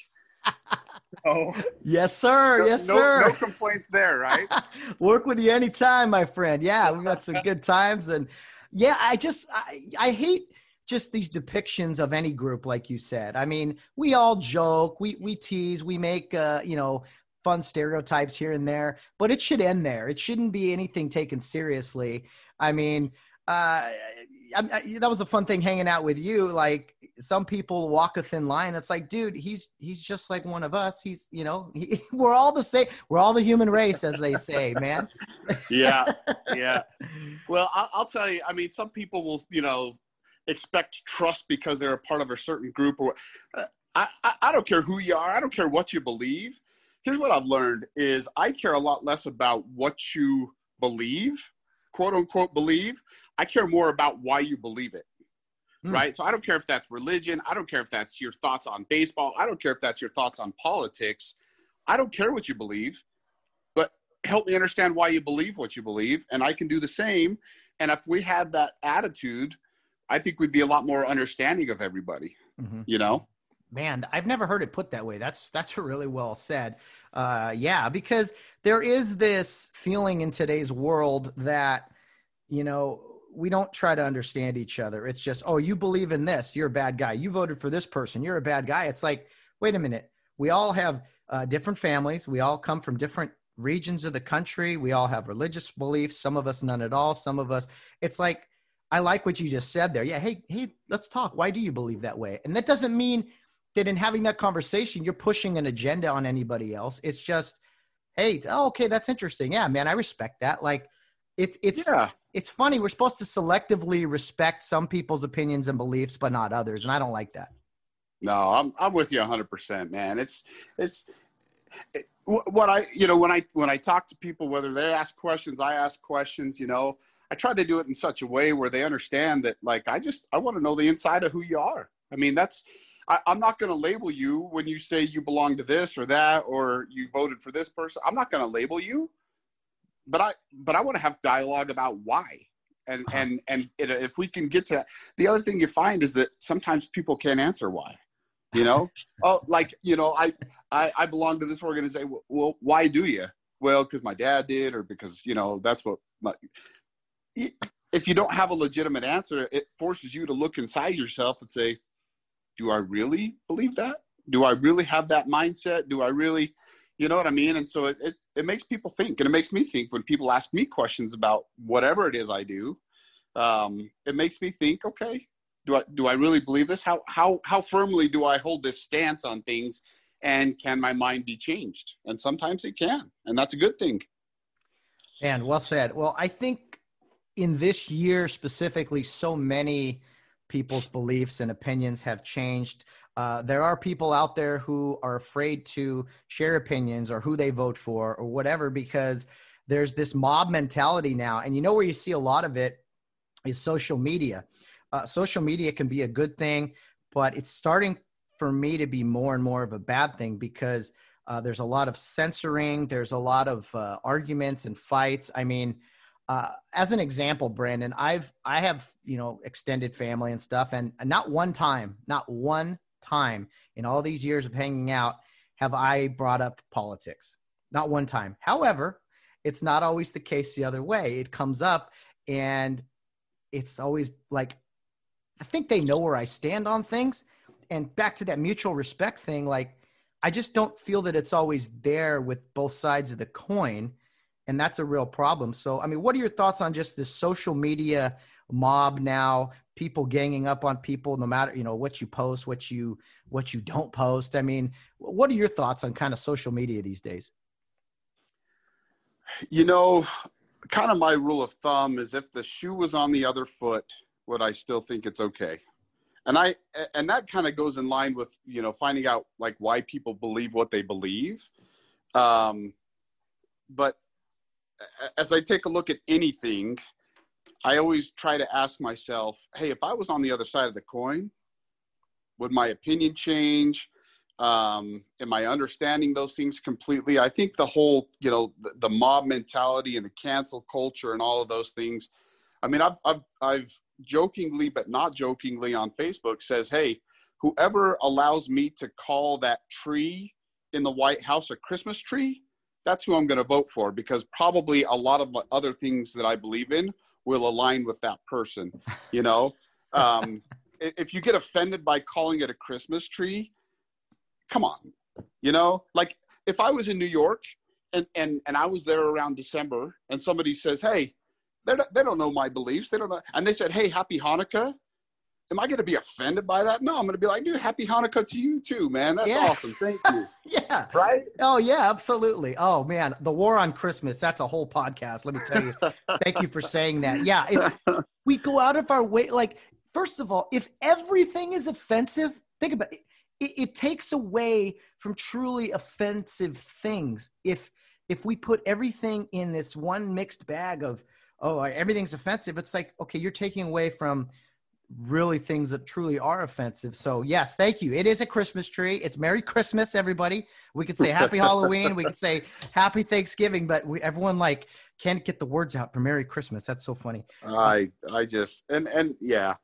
So, Yes, sir. no- yes, no, sir. No complaints there, right? Work with you anytime, my friend. Yeah, we've got some good times. And yeah, I just, I, I hate just these depictions of any group, like you said. I mean, we all joke, we, we tease, we make, uh, you know, fun stereotypes here and there, but it should end there. It shouldn't be anything taken seriously. I mean, uh, I, I, that was a fun thing hanging out with you. Like some people walk a thin line. It's like, dude, he's he's just like one of us. He's you know, he, we're all the same. We're all the human race, as they say, man. yeah, yeah. Well, I'll, I'll tell you. I mean, some people will, you know, expect trust because they're a part of a certain group. Or uh, I, I, I don't care who you are. I don't care what you believe. Here's what I've learned: is I care a lot less about what you believe, quote unquote, believe. I care more about why you believe it. Hmm. Right. So I don't care if that's religion. I don't care if that's your thoughts on baseball. I don't care if that's your thoughts on politics. I don't care what you believe, but help me understand why you believe what you believe, and I can do the same. And if we had that attitude, I think we'd be a lot more understanding of everybody. Mhm. You know? Man, I've never heard it put that way. That's that's really well said. Uh, yeah, because there is this feeling in today's world that you know we don't try to understand each other. It's just, oh, you believe in this, you're a bad guy. You voted for this person, you're a bad guy. It's like, wait a minute, we all have uh, different families. We all come from different regions of the country. We all have religious beliefs. Some of us none at all. Some of us. It's like I like what you just said there. Yeah, hey, hey, let's talk. Why do you believe that way? And that doesn't mean that in having that conversation, you're pushing an agenda on anybody else. It's just, hey, oh, okay, that's interesting. Yeah, man, I respect that. Like, it's it's Yeah. it's funny. We're supposed to selectively respect some people's opinions and beliefs, but not others, and I don't like that. No, I'm I'm with you 100, percent man. It's it's it, what I you know when I when I talk to people, whether they ask questions, I ask questions. You know, I try to do it in such a way where they understand that like I just I want to know the inside of who you are. I mean, that's I, I'm not going to label you when you say you belong to this or that or you voted for this person. I'm not going to label you, but I but I want to have dialogue about why. And, Uh-huh. and and it, if we can get to that, the other thing you find is that sometimes people can't answer why you know oh like you know I, I i belong to this organization well why do you well because my dad did or because you know that's what my if you don't have a legitimate answer it forces you to look inside yourself and say do i really believe that do i really have that mindset do i really you know what i mean and so it, it, it makes people think and it makes me think when people ask me questions about whatever it is i do um, it makes me think okay do I do I really believe this? How how how firmly do I hold this stance on things? And can my mind be changed? And sometimes it can, and that's a good thing. And well said. Well, I think in this year specifically, so many people's beliefs and opinions have changed. Uh, there are people out there who are afraid to share opinions or who they vote for or whatever because there's this mob mentality now. And you know where you see a lot of it is social media. Uh, social media can be a good thing, but it's starting for me to be more and more of a bad thing because uh, there's a lot of censoring. There's a lot of uh, arguments and fights. I mean, uh, as an example, Brandon, I've I have you know extended family and stuff, and not one time, not one time in all these years of hanging out have I brought up politics. Not one time. However, it's not always the case the other way. It comes up, and it's always like I think they know where I stand on things. And back to that mutual respect thing, like I just don't feel that it's always there with both sides of the coin. And that's a real problem. So, I mean, what are your thoughts on just this social media mob now? People ganging up on people, no matter you know what you post, what you what you don't post. I mean, what are your thoughts on kind of social media these days? You know, kind of my rule of thumb is if the shoe was on the other foot, would I still think it's okay? And I and that kind of goes in line with you know finding out like why people believe what they believe. Um, but as I take a look at anything, I always try to ask myself, hey, if I was on the other side of the coin, would my opinion change? um, am i understanding those things completely i think the whole you know the, the, mob mentality and the cancel culture and all of those things i mean I've, I've i've jokingly but not jokingly on facebook says hey whoever allows me to call that tree in the white house a christmas tree that's who i'm going to vote for because probably a lot of other things that i believe in will align with that person you know um, if you get offended by calling it a christmas tree come on, you know, like if I was in New York and and and I was there around December and somebody says, hey, they they don't know my beliefs, they don't know, and they said, hey, happy Hanukkah. Am I going to be offended by that? No, I'm going to be like, dude, happy Hanukkah to you too, man. That's yeah. awesome. Thank you. yeah. Right? Oh, yeah, absolutely. Oh, man. The war on Christmas, that's a whole podcast. Let me tell you. Thank you for saying that. Yeah. It's, we go out of our way. Like, first of all, if everything is offensive, think about it it, it takes away from truly offensive things if if we put everything in this one mixed bag of oh everything's offensive it's like okay you're taking away from really things that truly are offensive. So yes thank you. It is a christmas tree. It's merry christmas everybody. We could say happy halloween. We could say happy thanksgiving but we, everyone like can't get the words out for merry christmas. That's so funny. I i just and and yeah.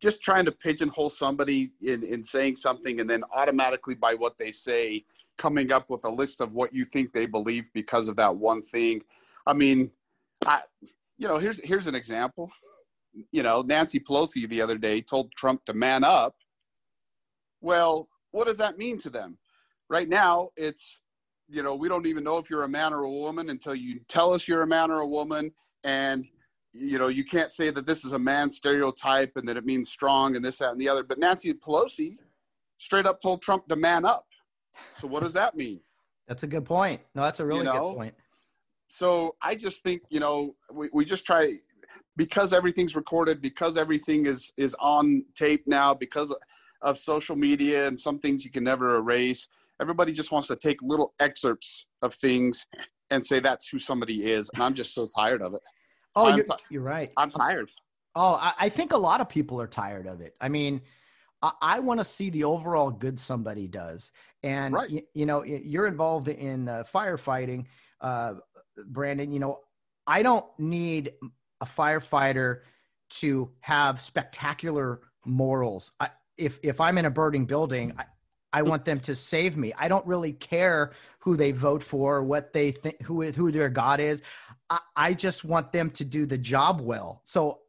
Just trying to pigeonhole somebody in, in saying something and then automatically by what they say coming up with a list of what you think they believe because of that one thing. I mean i you know here's here's an example you know nancy pelosi the other day told trump to man up well what does that mean to them right now it's you know we don't even know if you're a man or a woman until you tell us you're a man or a woman and you know, you can't say that this is a man stereotype and that it means strong and this, that, and the other. But Nancy Pelosi straight up told Trump to man up. So what does that mean? That's a good point. No, that's a really you know? good point. So I just think, you know, we, we just try because everything's recorded, because everything is is on tape now, because of social media and some things you can never erase. Everybody just wants to take little excerpts of things and say that's who somebody is. And I'm just so tired of it. Oh, you're, t- you're, right. I'm tired. Oh, I, I, think a lot of people are tired of it. I mean, I, I want to see the overall good somebody does. And, right. you, you know, you're involved in uh, firefighting, uh, Brandon. You know, I don't need a firefighter to have spectacular morals. I, if, if I'm in a burning building, I, I want them to save me. I don't really care who they vote for, what they think, who who their God is. I, I just want them to do the job well. So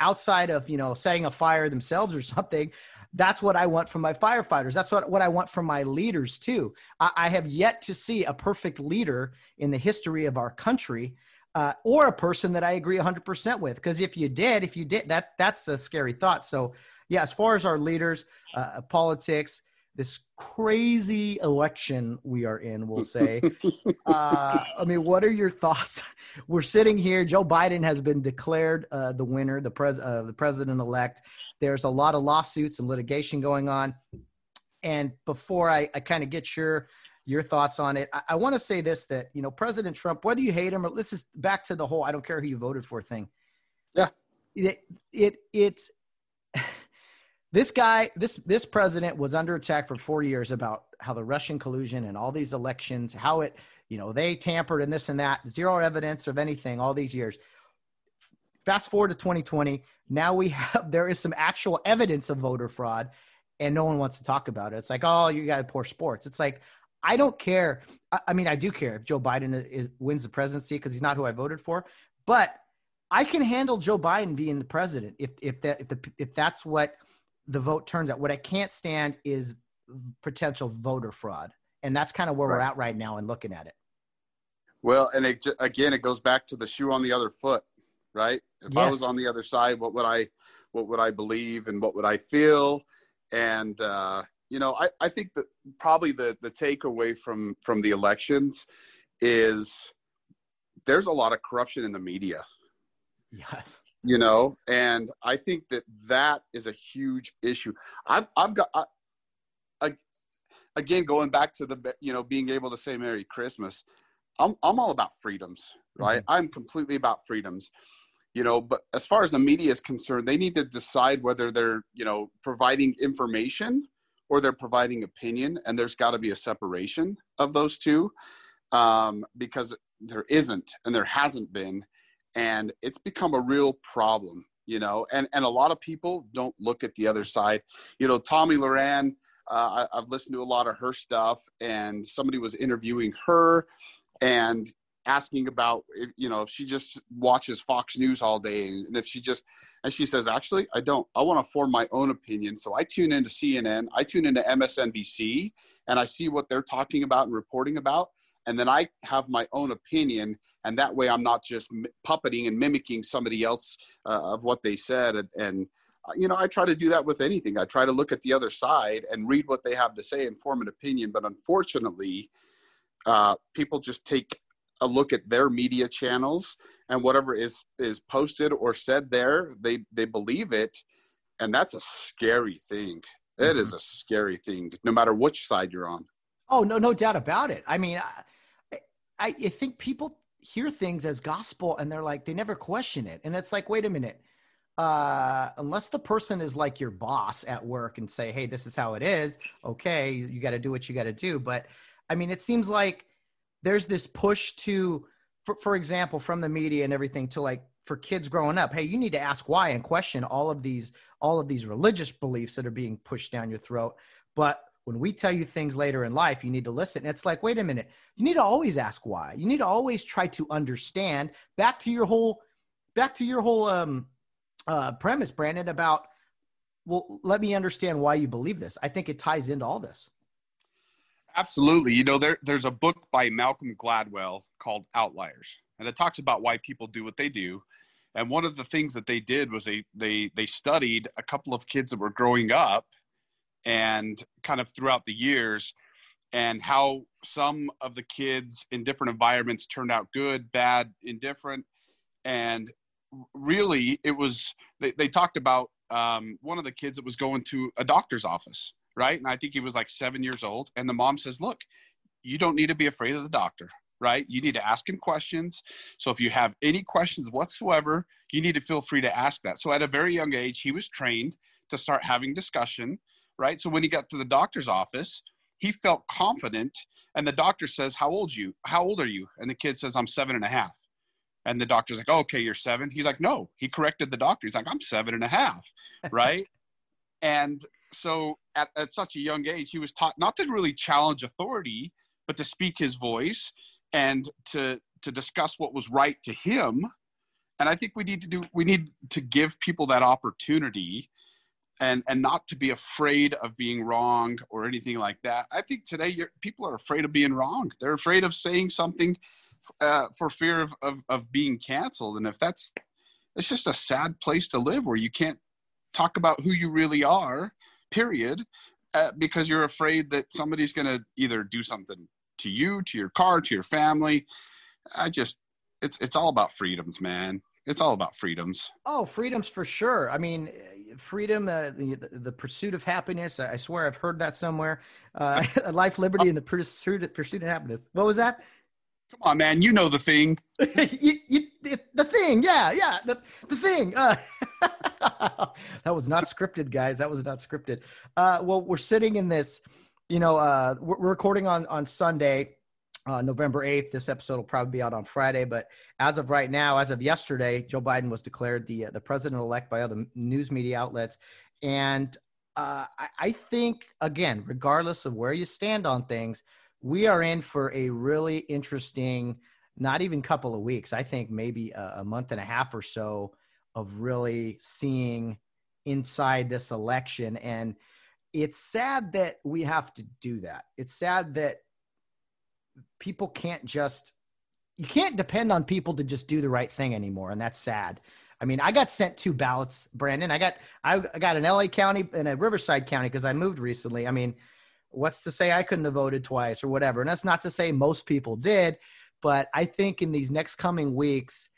outside of you know setting a fire themselves or something, that's what I want from my firefighters. That's what what I want from my leaders too. I, I have yet to see a perfect leader in the history of our country. Uh, or a person that I agree 100% with. Because if you did, if you did, that that's a scary thought. So, yeah, as far as our leaders, uh, politics, this crazy election we are in, we'll say. uh, I mean, what are your thoughts? We're sitting here. Joe Biden has been declared uh, the winner, the pres uh, the president elect. There's a lot of lawsuits and litigation going on. And before I, I kind of get your your thoughts on it, I, I want to say this: that you know, President Trump, whether you hate him or let's just back to the whole "I don't care who you voted for" thing. Yeah, it it it's this guy, this this president was under attack for four years about how the Russian collusion and all these elections, how it, you know, they tampered and this and that, zero evidence of anything all these years. Fast forward to 2020, now we have there is some actual evidence of voter fraud, and no one wants to talk about it. It's like, oh, you got poor sports. It's like, I don't care. I, I mean, I do care if Joe Biden is, wins the presidency because he's not who I voted for, but I can handle Joe Biden being the president if if that if the if that's what the vote turns out. What I can't stand is potential voter fraud. and that's kind of where right. we're at right now and looking at it. Well, and it, again, it goes back to the shoe on the other foot, right? If yes. I was on the other side, what would I, what would I believe, and what would I feel? And uh, you know, I, I think that probably the the takeaway from from the elections is there's a lot of corruption in the media. Yes. You know, and I think that that is a huge issue. I've I've got I, I, again going back to the you know being able to say Merry Christmas. I'm I'm all about freedoms, right? Mm-hmm. I'm completely about freedoms. You know, but as far as the media is concerned, they need to decide whether they're, you know, providing information or they're providing opinion, and there's got to be a separation of those two um, because there isn't and there hasn't been, and it's become a real problem. You know, and and a lot of people don't look at the other side. You know, Tomi Lahren. Uh, I, I've listened to a lot of her stuff, and somebody was interviewing her, and asking about you know if she just watches Fox News all day and if she just and she says actually I don't I want to form my own opinion. So I tune into CNN I tune into MSNBC and I see what they're talking about and reporting about and then I have my own opinion and that way I'm not just puppeting and mimicking somebody else uh, of what they said and, and uh, you know I try to do that with anything. I try to look at the other side and read what they have to say and form an opinion but unfortunately uh, people just take a look at their media channels and whatever is is posted or said there they they believe it and that's a scary thing. It mm-hmm. is a scary thing no matter which side you're on. Oh no no doubt about it. I mean I, I, I think people hear things as gospel and they're like they never question it. And it's like wait a minute. Uh, unless the person is like your boss at work and say hey this is how it is. Okay you got to do what you got to do. But i mean it seems like there's this push to for, for example from the media and everything to like for kids growing up hey you need to ask why and question all of these all of these religious beliefs that are being pushed down your throat. But when we tell you things later in life you need to listen. It's like wait a minute. You need to always ask why. You need to always try to understand. Back to your whole back to your whole um uh premise brandon about well let me understand why you believe this. I think it ties into all this Absolutely. You know, there, there's a book by Malcolm Gladwell called Outliers, and it talks about why people do what they do. And one of the things that they did was they they they studied a couple of kids that were growing up, and kind of throughout the years, and how some of the kids in different environments turned out good, bad, indifferent, and really it was they, they talked about um, one of the kids that was going to a doctor's office right? And I think he was like seven years old. And the mom says, Look, you don't need to be afraid of the doctor, right? You need to ask him questions. So if you have any questions whatsoever, you need to feel free to ask that. So at a very young age, he was trained to start having discussion, right? So when he got to the doctor's office, he felt confident. And the doctor says, How old you? How old are you? And the kid says, I'm seven and a half. And the doctor's like, oh, okay, you're seven. He's like, no. He corrected the doctor. He's like, I'm seven and a half. Right. and so at, at such a young age, he was taught not to really challenge authority, but to speak his voice and to to discuss what was right to him. And I think we need to do we need to give people that opportunity and and not to be afraid of being wrong or anything like that. I think today people are afraid of being wrong. They're afraid of saying something uh, for fear of, of of being canceled. And if that's it's just a sad place to live where you can't talk about who you really are period, uh, because you're afraid that somebody's going to either do something to you, to your car, to your family. I just, it's it's all about freedoms, man. It's all about freedoms. Oh, freedoms for sure. I mean, freedom, uh, the, the pursuit of happiness. I swear I've heard that somewhere. Uh, life, liberty, and the pursuit, pursuit of happiness. What was that? Come on, man. You know the thing. you, you, the thing. Yeah, yeah. The, the thing. Uh, that was not scripted, guys. That was not scripted. Uh, well, we're sitting in this, you know, uh, we're, recording on, on Sunday, uh, November 8th. This episode will probably be out on Friday. But as of right now, as of yesterday, Joe Biden was declared the, uh, the president elect by other news media outlets. And uh, I, I think, again, regardless of where you stand on things, we are in for a really interesting, not even couple of weeks. I think maybe a, a month and a half or so of really seeing inside this election. And it's sad that we have to do that. It's sad that people can't just you can't depend on people to just do the right thing anymore, and that's sad. I mean, I got sent two ballots, Brandon. I got I, got an LA County and a Riverside County because I moved recently. I mean, what's to say I couldn't have voted twice or whatever? And that's not to say most people did, but I think in these next coming weeks,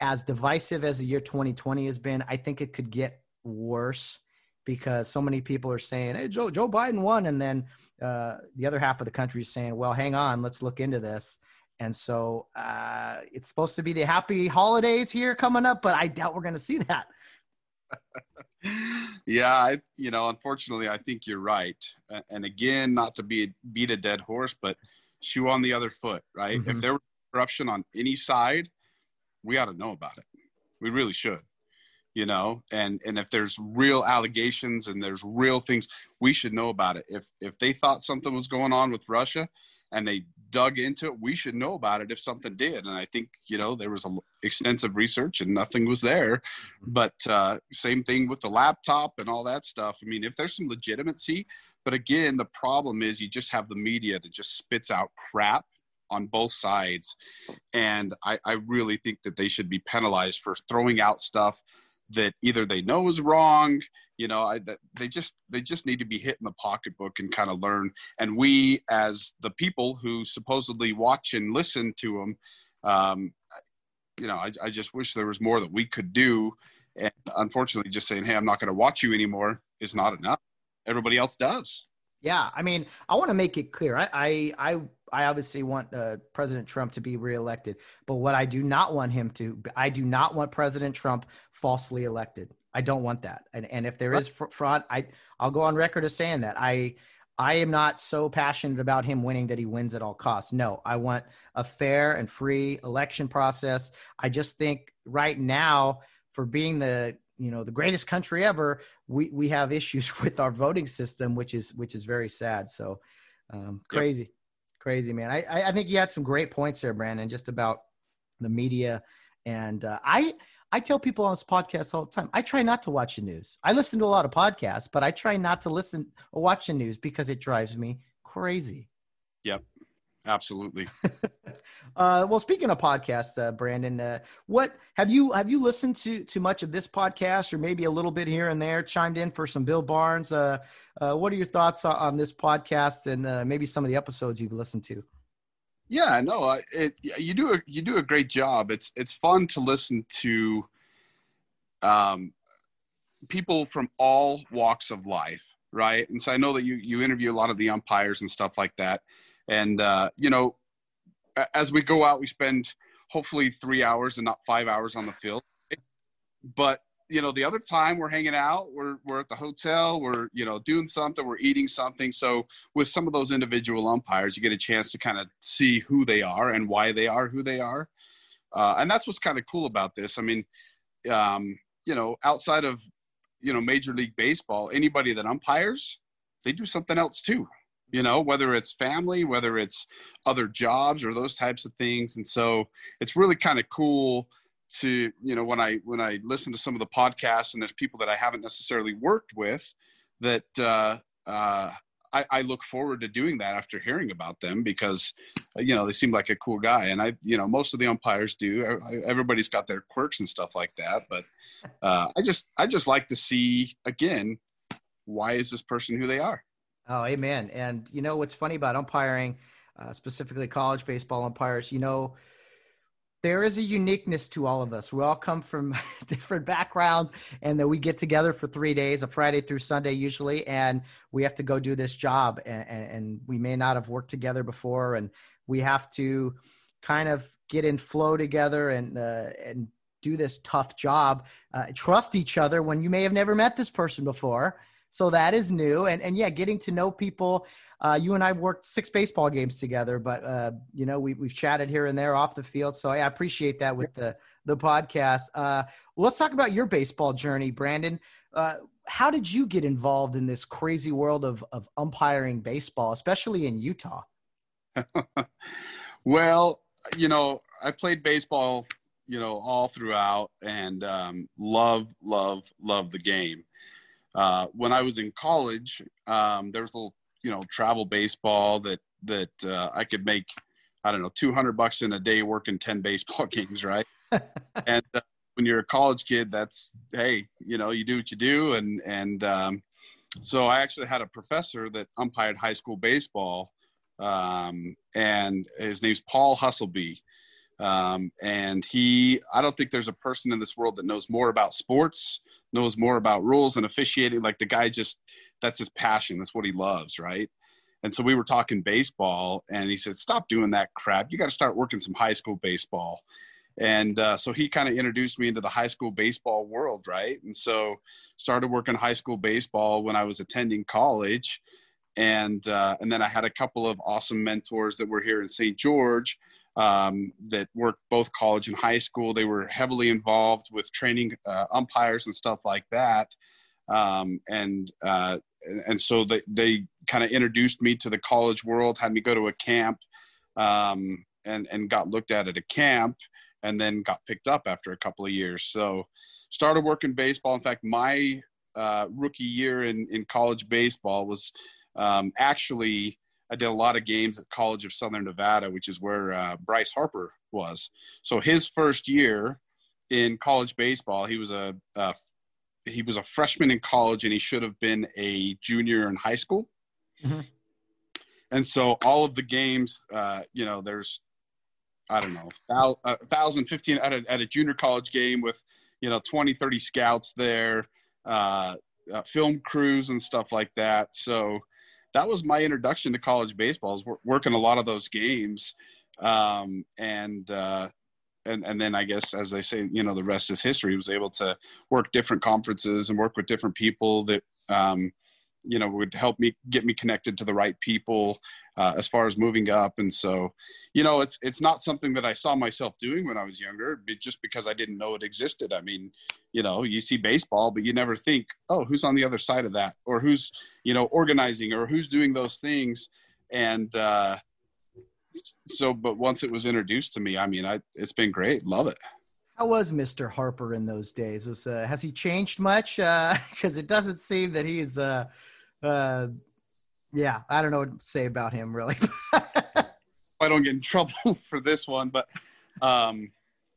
as divisive as the year 2020 has been, I think it could get worse because so many people are saying, "Hey, Joe Joe Biden won," and then uh, the other half of the country is saying, "Well, hang on, let's look into this." And so uh, it's supposed to be the happy holidays here coming up, but I doubt we're going to see that. Yeah, I, you know, unfortunately, I think you're right. And again, not to be beat a dead horse, but shoe on the other foot, right? Mm-hmm. If there was corruption on any side, we ought to know about it. We really should, you know. And and if there's real allegations and there's real things, we should know about it. If if they thought something was going on with Russia, and they dug into it, we should know about it if something did. And I think you know there was a extensive research and nothing was there. Mm-hmm. But uh, same thing with the laptop and all that stuff. I mean, if there's some legitimacy, but again, the problem is you just have the media that just spits out crap on both sides, and I, I really think that they should be penalized for throwing out stuff that either they know is wrong you know I, they just they just need to be hit in the pocketbook and kind of learn. And we as the people who supposedly watch and listen to them um, you know I, I just wish there was more that we could do. And unfortunately just saying hey i'm not going to watch you anymore is not enough. Everybody else does. Yeah i mean i want to make it clear i i i, I obviously want uh, president trump to be reelected but what i do not want him to i do not want president trump falsely elected I don't want that. And and if there is fraud, I I'll go on record as saying that I I am not so passionate about him winning that he wins at all costs. No, I want a fair and free election process. I just think right now, for being the you know the greatest country ever, we we have issues with our voting system, which is which is very sad. So um, crazy, yep. crazy man. I I think you had some great points there, Brandon, just about the media and uh, I I tell people on this podcast all the time, I try not to watch the news. I listen to a lot of podcasts, but I try not to listen or watch the news because it drives me crazy. Yep, absolutely. uh, well, speaking of podcasts, uh, Brandon, uh, what have you have you listened to to much of this podcast, or maybe a little bit here and there? Chimed in for some Bill Barnes. Uh, uh, what are your thoughts on, on this podcast and uh, maybe some of the episodes you've listened to? Yeah, no, it, you do a you do a great job. It's it's fun to listen to um, people from all walks of life, right? And so I know that you you interview a lot of the umpires and stuff like that. And uh, you know, as we go out, we spend hopefully three hours and not five hours on the field. But you know the other time we're hanging out we're we're at the hotel we're you know doing something we're eating something. So with some of those individual umpires you get a chance to kind of see who they are and why they are who they are. Uh, and that's what's kind of cool about this. I mean um, you know outside of you know major league baseball anybody that umpires they do something else too you know whether it's family whether it's other jobs or those types of things. And so it's really kind of cool to you know when i when i listen to some of the podcasts and there's people that i haven't necessarily worked with that uh, uh, I, I, look forward to doing that after hearing about them because you know they seem like a cool guy. And i you know most of the umpires do. Everybody's got their quirks and stuff like that. But uh, i just i just like to see again why is this person who they are? Oh amen. And you know what's funny about umpiring uh, specifically college baseball umpires you know there is a uniqueness to all of us. We all come from different backgrounds, and then we get together for three days, a Friday through Sunday usually, and we have to go do this job. And, and we may not have worked together before, and we have to kind of get in flow together and uh, and do this tough job. Uh, trust each other when you may have never met this person before. So that is new, and and yeah, getting to know people uh, you and I worked six baseball games together, but uh, you know we, we've chatted here and there off the field. So I appreciate that with the the podcast. Uh, let's talk about your baseball journey, Brandon. Uh, how did you get involved in this crazy world of of umpiring baseball, especially in Utah? well, you know, I played baseball, you know, all throughout, and um, love, love, love the game. Uh, when I was in college, um, there was a little you know travel baseball that that uh, I could make I don't know 200 bucks in a day working 10 baseball games, right? and uh, when you're a college kid, that's hey, you know, you do what you do, and and um, so I actually had a professor that umpired high school baseball, um, and his name's Paul Hustleby. Um, and he, I don't think there's a person in this world that knows more about sports, knows more about rules and officiating. Like the guy just, that's his passion. That's what he loves, right? And so we were talking baseball, and he said, "Stop doing that crap. You got to start working some high school baseball." And uh, so he kind of introduced me into the high school baseball world, right? And so started working high school baseball when I was attending college, and uh, and then I had a couple of awesome mentors that were here in St. George um, that worked both college and high school. They were heavily involved with training uh, umpires and stuff like that, um, and uh, and so they they kind of introduced me to the college world, had me go to a camp, um, and and got looked at at a camp and then got picked up after a couple of years. So started working baseball. In fact, my uh, rookie year in, in college baseball was um, actually I did a lot of games at College of Southern Nevada, which is where uh, Bryce Harper was. So his first year in college baseball, he was a, a he was a freshman in college, and he should have been a junior in high school. Mm-hmm. And so all of the games, uh, you know, there's I don't know, a thousand, fifteen at a, at a junior college game with, you know, 20, 30 scouts there, uh, uh, film crews and stuff like that. So that was my introduction to college baseball. Is working a lot of those games, um, and uh, and and then I guess as they say, you know, the rest is history. He was able to work different conferences and work with different people that. Um, you know would help me get me connected to the right people uh, as far as moving up and so you know it's it's not something that i saw myself doing when i was younger just because i didn't know it existed i mean you know you see baseball but you never think oh who's on the other side of that or who's you know organizing or who's doing those things and uh so but once it was introduced to me i mean i it's been great love it how was Mr. Harper in those days? Was uh, has he changed much? Because uh, it doesn't seem that he's uh, uh, yeah, I don't know what to say about him really. I don't get in trouble for this one, but um,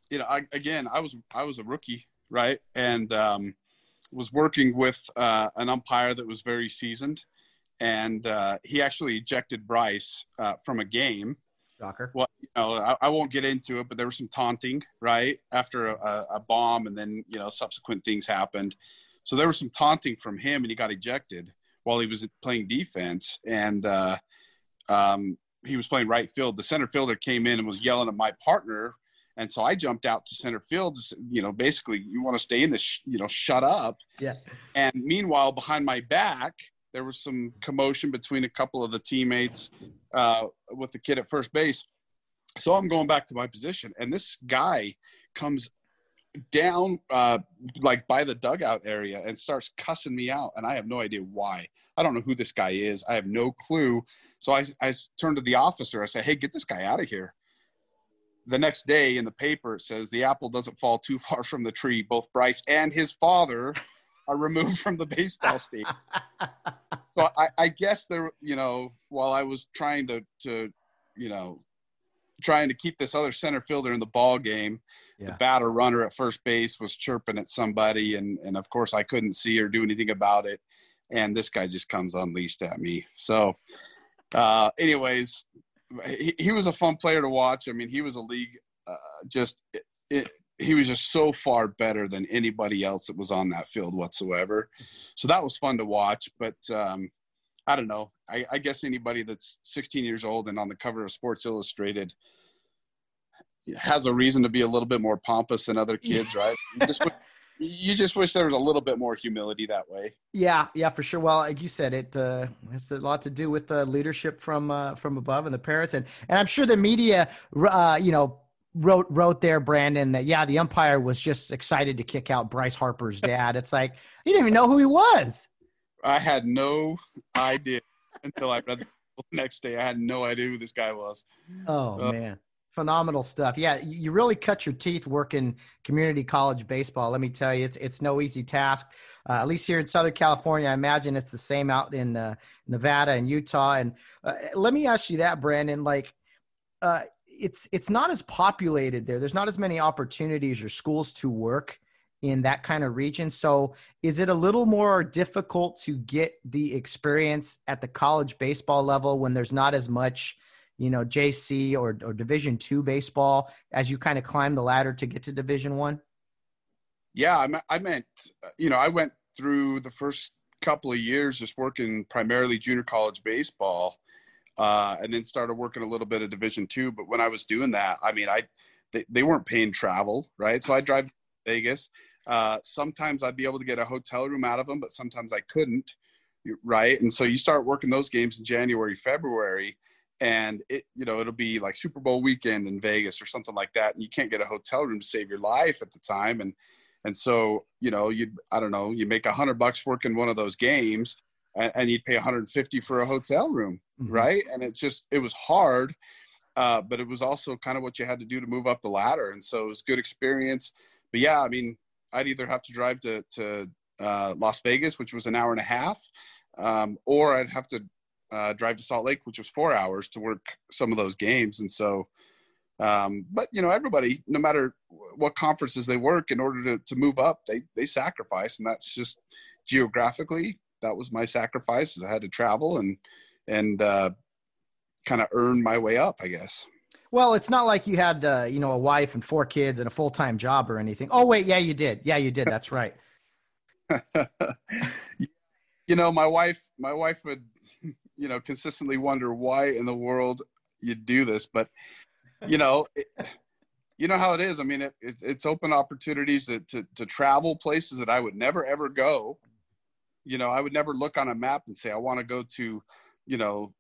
you know, I, again, I was I was a rookie, right, and um, was working with uh, an umpire that was very seasoned, and uh, he actually ejected Bryce uh, from a game. Shocker. Well, you know, I, I, won't get into it, but there was some taunting, right, after a, a bomb, and then you know, subsequent things happened. So there was some taunting from him, and he got ejected while he was playing defense, and uh, um, he was playing right field. The center fielder came in and was yelling at my partner, and so I jumped out to center field. You know, basically, you want to stay in this. You know, shut up. Yeah. And meanwhile, behind my back, there was some commotion between a couple of the teammates uh, with the kid at first base. So I'm going back to my position, and this guy comes down uh, like by the dugout area and starts cussing me out and i have no idea why. I don't know who this guy is. I have no clue. So i, I turned to the officer. I said hey get this guy out of here. The next day in the paper it says the apple doesn't fall too far from the tree. Both bryce and his father are removed from the baseball stadium. So I, I guess there you know while i was trying to to you know trying to keep this other center fielder in the ball game yeah. the batter runner at first base was chirping at somebody, and and of course I couldn't see or do anything about it, and this guy just comes unleashed at me. So, uh, anyways, he, he was a fun player to watch. I mean, he was a league uh, just. It, it, he was just so far better than anybody else that was on that field whatsoever. So that was fun to watch. But um, I don't know. I, I, guess anybody that's 16 years old and on the cover of Sports Illustrated has a reason to be a little bit more pompous than other kids, right? You just, you just wish there was a little bit more humility that way. Yeah, yeah, for sure. Well, like you said, it uh, has a lot to do with the leadership from uh, from above and the parents, and and I'm sure the media, uh, you know, wrote wrote there, Brandon, that yeah, the umpire was just excited to kick out Bryce Harper's dad. it's like you didn't even know who he was. I had no idea until I read the next day. I had no idea who this guy was. Oh man phenomenal stuff. Yeah, you really cut your teeth working community college baseball. Let me tell you, it's it's no easy task. Uh, at least here in Southern California, I imagine it's the same out in uh, Nevada and Utah. And uh, let me ask you that, Brandon. Like, uh, it's it's not as populated there. There's not as many opportunities or schools to work in that kind of region. So, is it a little more difficult to get the experience at the college baseball level when there's not as much? you know JC or, or Division two baseball as you kind of climb the ladder to get to Division one? Yeah, I, I meant you know I went through the first couple of years just working primarily junior college baseball, uh, and then started working a little bit of Division two. But when I was doing that, I mean, I they, they weren't paying travel, right? So I drive Vegas. Uh, sometimes I'd be able to get a hotel room out of them, but sometimes I couldn't, right? And so you start working those games in January, February, and it you know it'll be like super bowl weekend in vegas or something like that and you can't get a hotel room to save your life at the time and and so you know you i don't know you make a hundred bucks working one of those games and, and you'd pay 150 for a hotel room mm-hmm. right and it's just it was hard uh, but it was also kind of what you had to do to move up the ladder and so it was good experience but yeah i mean i'd either have to drive to to uh, las vegas which was an hour and a half um, or i'd have to uh, drive to Salt Lake, which was four hours to work some of those games. And so, um, but you know, everybody, no matter what conferences they work, in order to, to move up, they they sacrifice, and that's just geographically. That was my sacrifice. I had to travel and and uh, kind of earn my way up, I guess. Well, it's not like you had uh, you know a wife and four kids and a full time job or anything. Oh wait, yeah, you did. Yeah, you did. That's right. you know, my wife, my wife would you know consistently wonder why in the world you do this but you know it, you know how it is i mean it, it, it's open opportunities to, to, to travel places that i would never ever go you know i would never look on a map and say i want to go to you know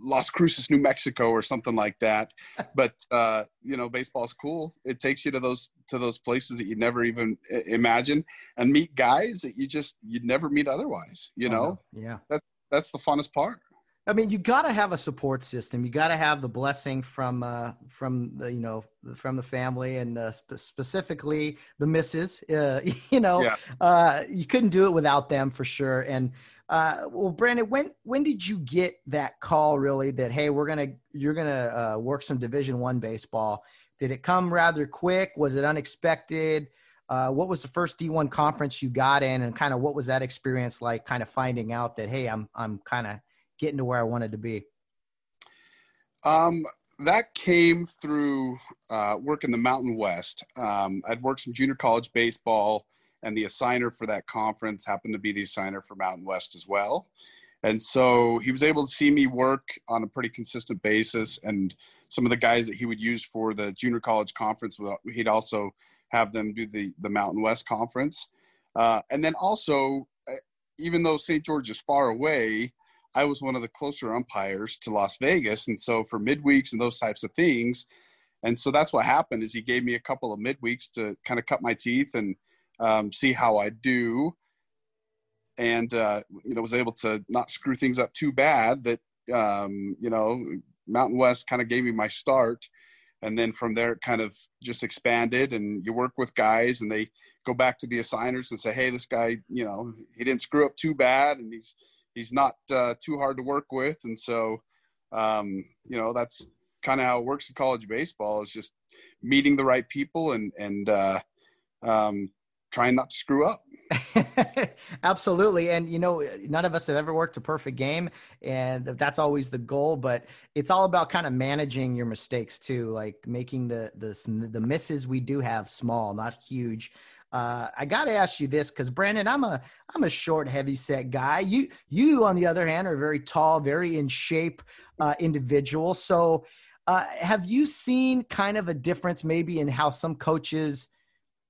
las cruces new mexico or something like that but uh you know baseball's cool it takes you to those to those places that you never even imagine and meet guys that you just you'd never meet otherwise you know yeah that that's the funnest part I mean, you got to have a support system. You got to have the blessing from uh, from the you know from the family and uh, spe- specifically the misses. Uh, you know, yeah. uh, you couldn't do it without them for sure. And uh, well, Brandon, when when did you get that call? Really, that hey, we're gonna you're gonna uh, work some Division One baseball. Did it come rather quick? Was it unexpected? Uh, what was the first D1 conference you got in, and kind of what was that experience like? Kind of finding out that hey, I'm I'm kind of getting to where I wanted to be? Um, that came through uh, work in the Mountain West. Um, I'd worked some junior college baseball, and the assigner for that conference happened to be the assigner for Mountain West as well. And so he was able to see me work on a pretty consistent basis. And some of the guys that he would use for the junior college conference, he'd also have them do the, the Mountain West conference. Uh, and then also, uh, even though St. George is far away, I was one of the closer umpires to Las Vegas, and so for midweeks and those types of things, and so that's what happened. Is he gave me a couple of midweeks to kind of cut my teeth and um, see how I do, and uh, you know was able to not screw things up too bad. That um, you know Mountain West kind of gave me my start, and then from there it kind of just expanded. And you work with guys, and they go back to the assigners and say, "Hey, this guy, you know, he didn't screw up too bad, and he's." he's not uh, too hard to work with, and so um, you know that's kind of how it works in college baseball is just meeting the right people and and uh, um, trying not to screw up. Absolutely. And, you know, none of us have ever worked a perfect game, and that's always the goal. But it's all about kind of managing your mistakes too, like making the, the, the misses we do have small, not huge. Uh, I got to ask you this because Brandon, I'm a I'm a short, heavy set guy. You you on the other hand are very tall, very in shape uh, individual. So, uh, have you seen kind of a difference maybe in how some coaches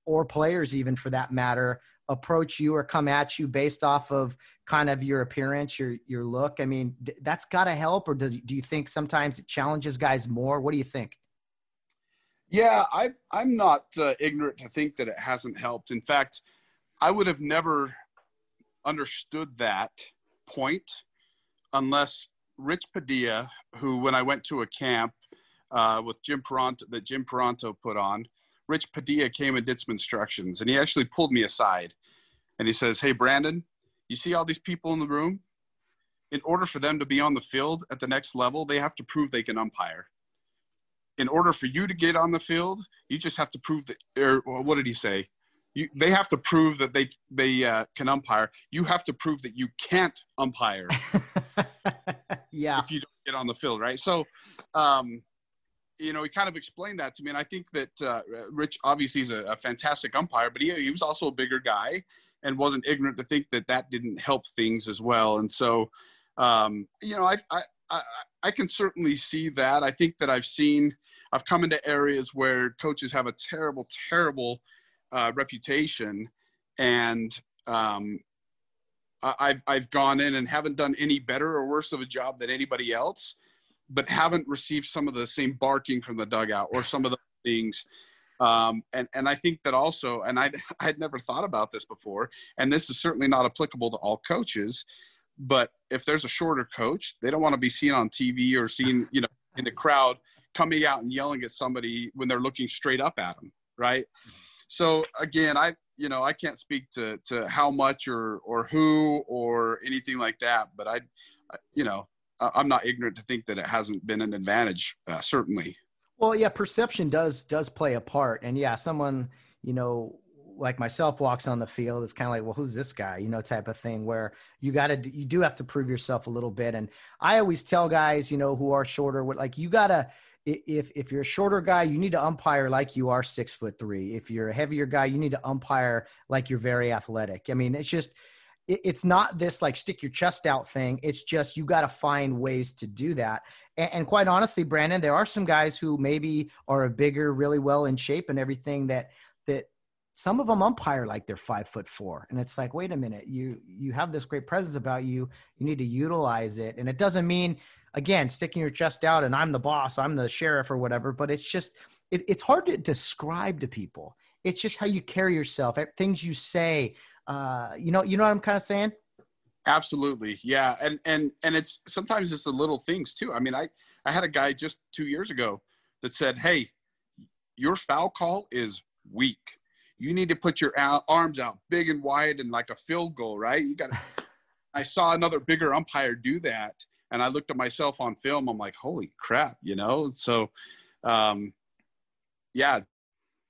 or players, even for that matter, approach you or come at you based off of kind of your appearance, your your look? I mean, that's got to help, or does do you think sometimes it challenges guys more? What do you think? Yeah, I, I'm not uh, ignorant to think that it hasn't helped. In fact, I would have never understood that point unless Rich Padilla, who when I went to a camp, uh, with Jim Paronto that Jim Paronto put on. Rich Padilla came and did some instructions, and he actually pulled me aside, and he says, "Hey, Brandon, you see all these people in the room? In order for them to be on the field at the next level, they have to prove they can umpire. In order for you to get on the field, you just have to prove that. Or what did he say? You, they have to prove that they they uh, can umpire. You have to prove that you can't umpire. yeah. If you don't get on the field, right? So, um, you know, he kind of explained that to me, and I think that uh, Rich obviously is a, a, fantastic umpire, but he he was also a bigger guy and wasn't ignorant to think that that didn't help things as well. And so, um, you know, I, I I I can certainly see that. I think that I've seen I've come into areas where coaches have a terrible, terrible uh, reputation, and um, I've I've gone in and haven't done any better or worse of a job than anybody else, but haven't received some of the same barking from the dugout or some of the things. Um, and and I think that also, and I I had never thought about this before, and this is certainly not applicable to all coaches. But if there's a shorter coach, they don't want to be seen on TV or seen, you know, in the crowd coming out and yelling at somebody when they're looking straight up at them, right? So again, I you know I can't speak to to how much or or who or anything like that, but I, you know, I'm not ignorant to think that it hasn't been an advantage, uh, certainly. Well, yeah, perception does does play a part, and yeah, someone you know like myself walks on the field, it's kind of like, well, who's this guy? You know, type of thing where you got to, you do have to prove yourself a little bit. And I always tell guys, you know, who are shorter, like you got to, if if you're a shorter guy, you need to umpire like you are six foot three. If you're a heavier guy, you need to umpire like you're very athletic. I mean, it's just it, it's not this like stick your chest out thing. It's just you got to find ways to do that. And, and, quite honestly, Brandon, there are some guys who maybe are a bigger, really well in shape and everything that that some of them umpire like they're five foot four and it's like wait a minute you you have this great presence about you you need to utilize it and it doesn't mean again sticking your chest out and i'm the boss i'm the sheriff or whatever but it's just it, it's hard to describe to people it's just how you carry yourself things you say uh, you know you know what i'm kind of saying absolutely yeah and and and it's sometimes it's the little things too i mean i i had a guy just two years ago that said hey your foul call is weak you need to put your arms out big and wide and like a field goal, right? You got. I saw another bigger umpire do that, and I looked at myself on film. I'm like, holy crap, you know. So, um, yeah,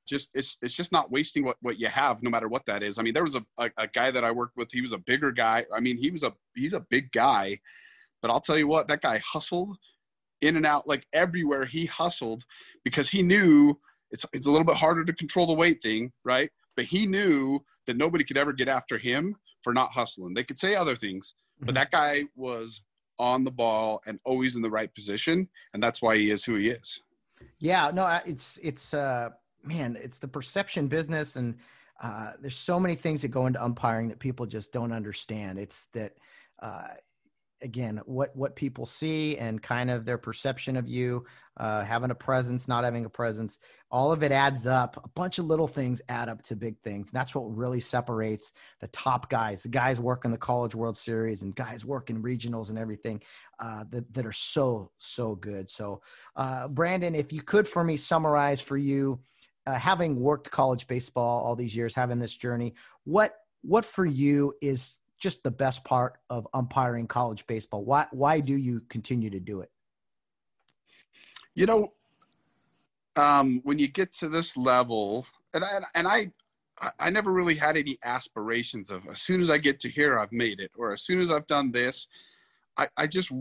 just it's it's just not wasting what what you have, no matter what that is. I mean, there was a, a, a guy that I worked with. He was a bigger guy. I mean, he was a he's a big guy, but I'll tell you what, that guy hustled in and out like everywhere. He hustled because he knew it's it's a little bit harder to control the weight thing, right? But he knew that nobody could ever get after him for not hustling. They could say other things, but mm-hmm. that guy was on the ball and always in the right position, and that's why he is who he is. Yeah, no, it's it's uh man, it's the perception business and uh, there's so many things that go into umpiring that people just don't understand. It's that uh, again what what people see and kind of their perception of you uh, having a presence not having a presence all of it adds up a bunch of little things add up to big things and that's what really separates the top guys the guys working the college world series and guys working regionals and everything uh, that, that are so so good so uh, brandon if you could for me summarize for you uh, having worked college baseball all these years having this journey what what for you is just the best part of umpiring college baseball? Why why do you continue to do it? You know, um, when you get to this level, and I, and I I never really had any aspirations of as soon as I get to here I've made it, or as soon as I've done this, I, I just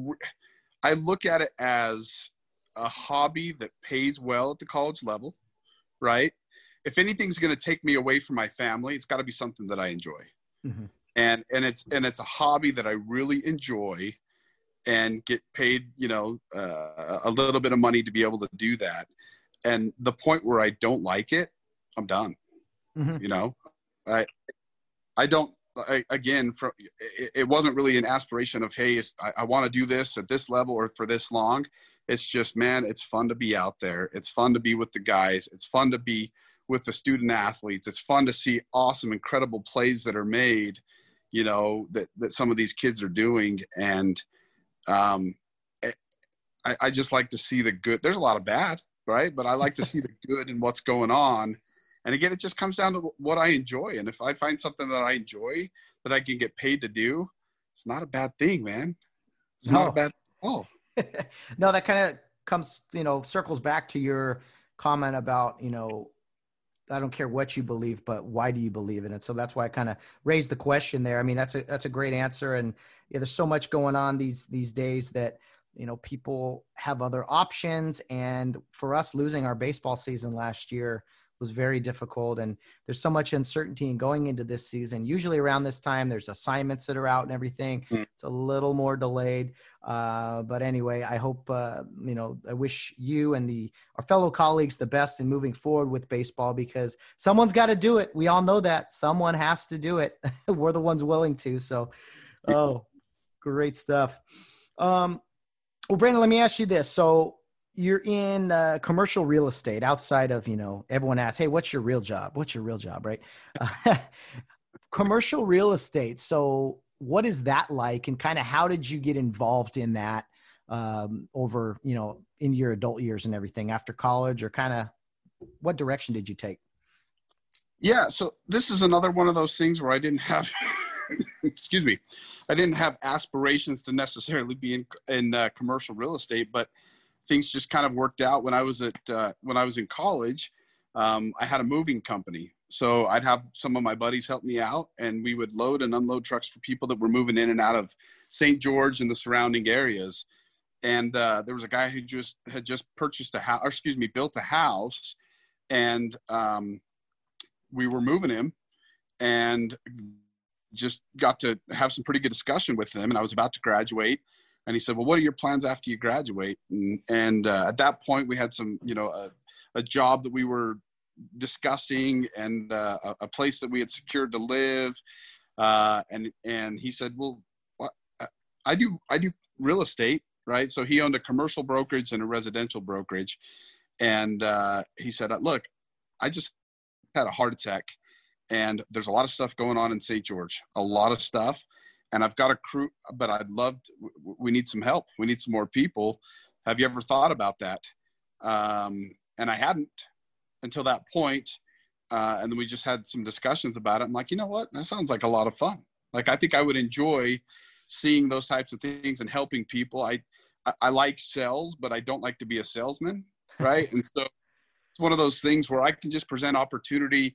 I look at it as a hobby that pays well at the college level, right? If anything's going to take me away from my family, it's got to be something that I enjoy. Mm-hmm and and it's and it's a hobby that I really enjoy and get paid you know uh, a little bit of money to be able to do that and the point where I don't like it I'm done mm-hmm. you know I I don't I, again for it, it, wasn't really an aspiration of hey I, I want to do this at this level or for this long it's just man it's fun to be out there it's fun to be with the guys it's fun to be with the student athletes it's fun to see awesome incredible plays that are made you know that that some of these kids are doing and um, I, I just like to see the good. There's a lot of bad, right? But I like to see the good in what's going on. And again, it just comes down to what I enjoy. And if I find something that I enjoy that I can get paid to do, it's not a bad thing, man. It's no. not a bad oh. no, that kind of comes, you know, circles back to your comment about, you know, I don't care what you believe, but why do you believe in it? So that's why I kind of raised the question there. I mean, that's a that's a great answer, and yeah, there's so much going on these these days that you know people have other options, and for us losing our baseball season last year was very difficult and there's so much uncertainty in going into this season usually around this time there's assignments that are out and everything mm. it's a little more delayed uh, but anyway i hope uh, you know i wish you and the our fellow colleagues the best in moving forward with baseball because someone's got to do it. We all know that. Someone has to do it. We're the ones willing to. So oh great stuff. Um, well brandon let me ask you this. So you're in uh, commercial real estate outside of you know everyone asks hey what's your real job? What's your real job right? Commercial real estate. So what is that like and kind of how did you get involved in that um, over you know in your adult years and everything after college or kind of what direction did you take yeah so this is another one of those things where i didn't have excuse me i didn't have aspirations to necessarily be in in uh, commercial real estate but things just kind of worked out when I was at uh, when I was in college. Um, I had a moving company, so I'd have some of my buddies help me out, and we would load and unload trucks for people that were moving in and out of St. George and the surrounding areas. And uh, there was a guy who just had just purchased a house, or excuse me, built a house, and um, we were moving him, and just got to have some pretty good discussion with him. And I was about to graduate, and he said, "Well, what are your plans after you graduate?" And, and uh, at that point, we had some, you know, a, a job that we were discussing and uh, a, place that we had secured to live. Uh, and and he said, "Well, I do I do real estate, right?" So he owned a commercial brokerage and a residential brokerage, and uh, he said, "Look, I just had a heart attack." And there's a lot of stuff going on in St. George, a lot of stuff and I've got a crew, but I'd love, to, we need some help. We need some more people. Have you ever thought about that? Um, and I hadn't until that point. Uh, and then we just had some discussions about it. I'm like, you know what? That sounds like a lot of fun. Like, I think I would enjoy seeing those types of things and helping people. I, I, I like sales, but I don't like to be a salesman. Right. and so it's one of those things where I can just present opportunity.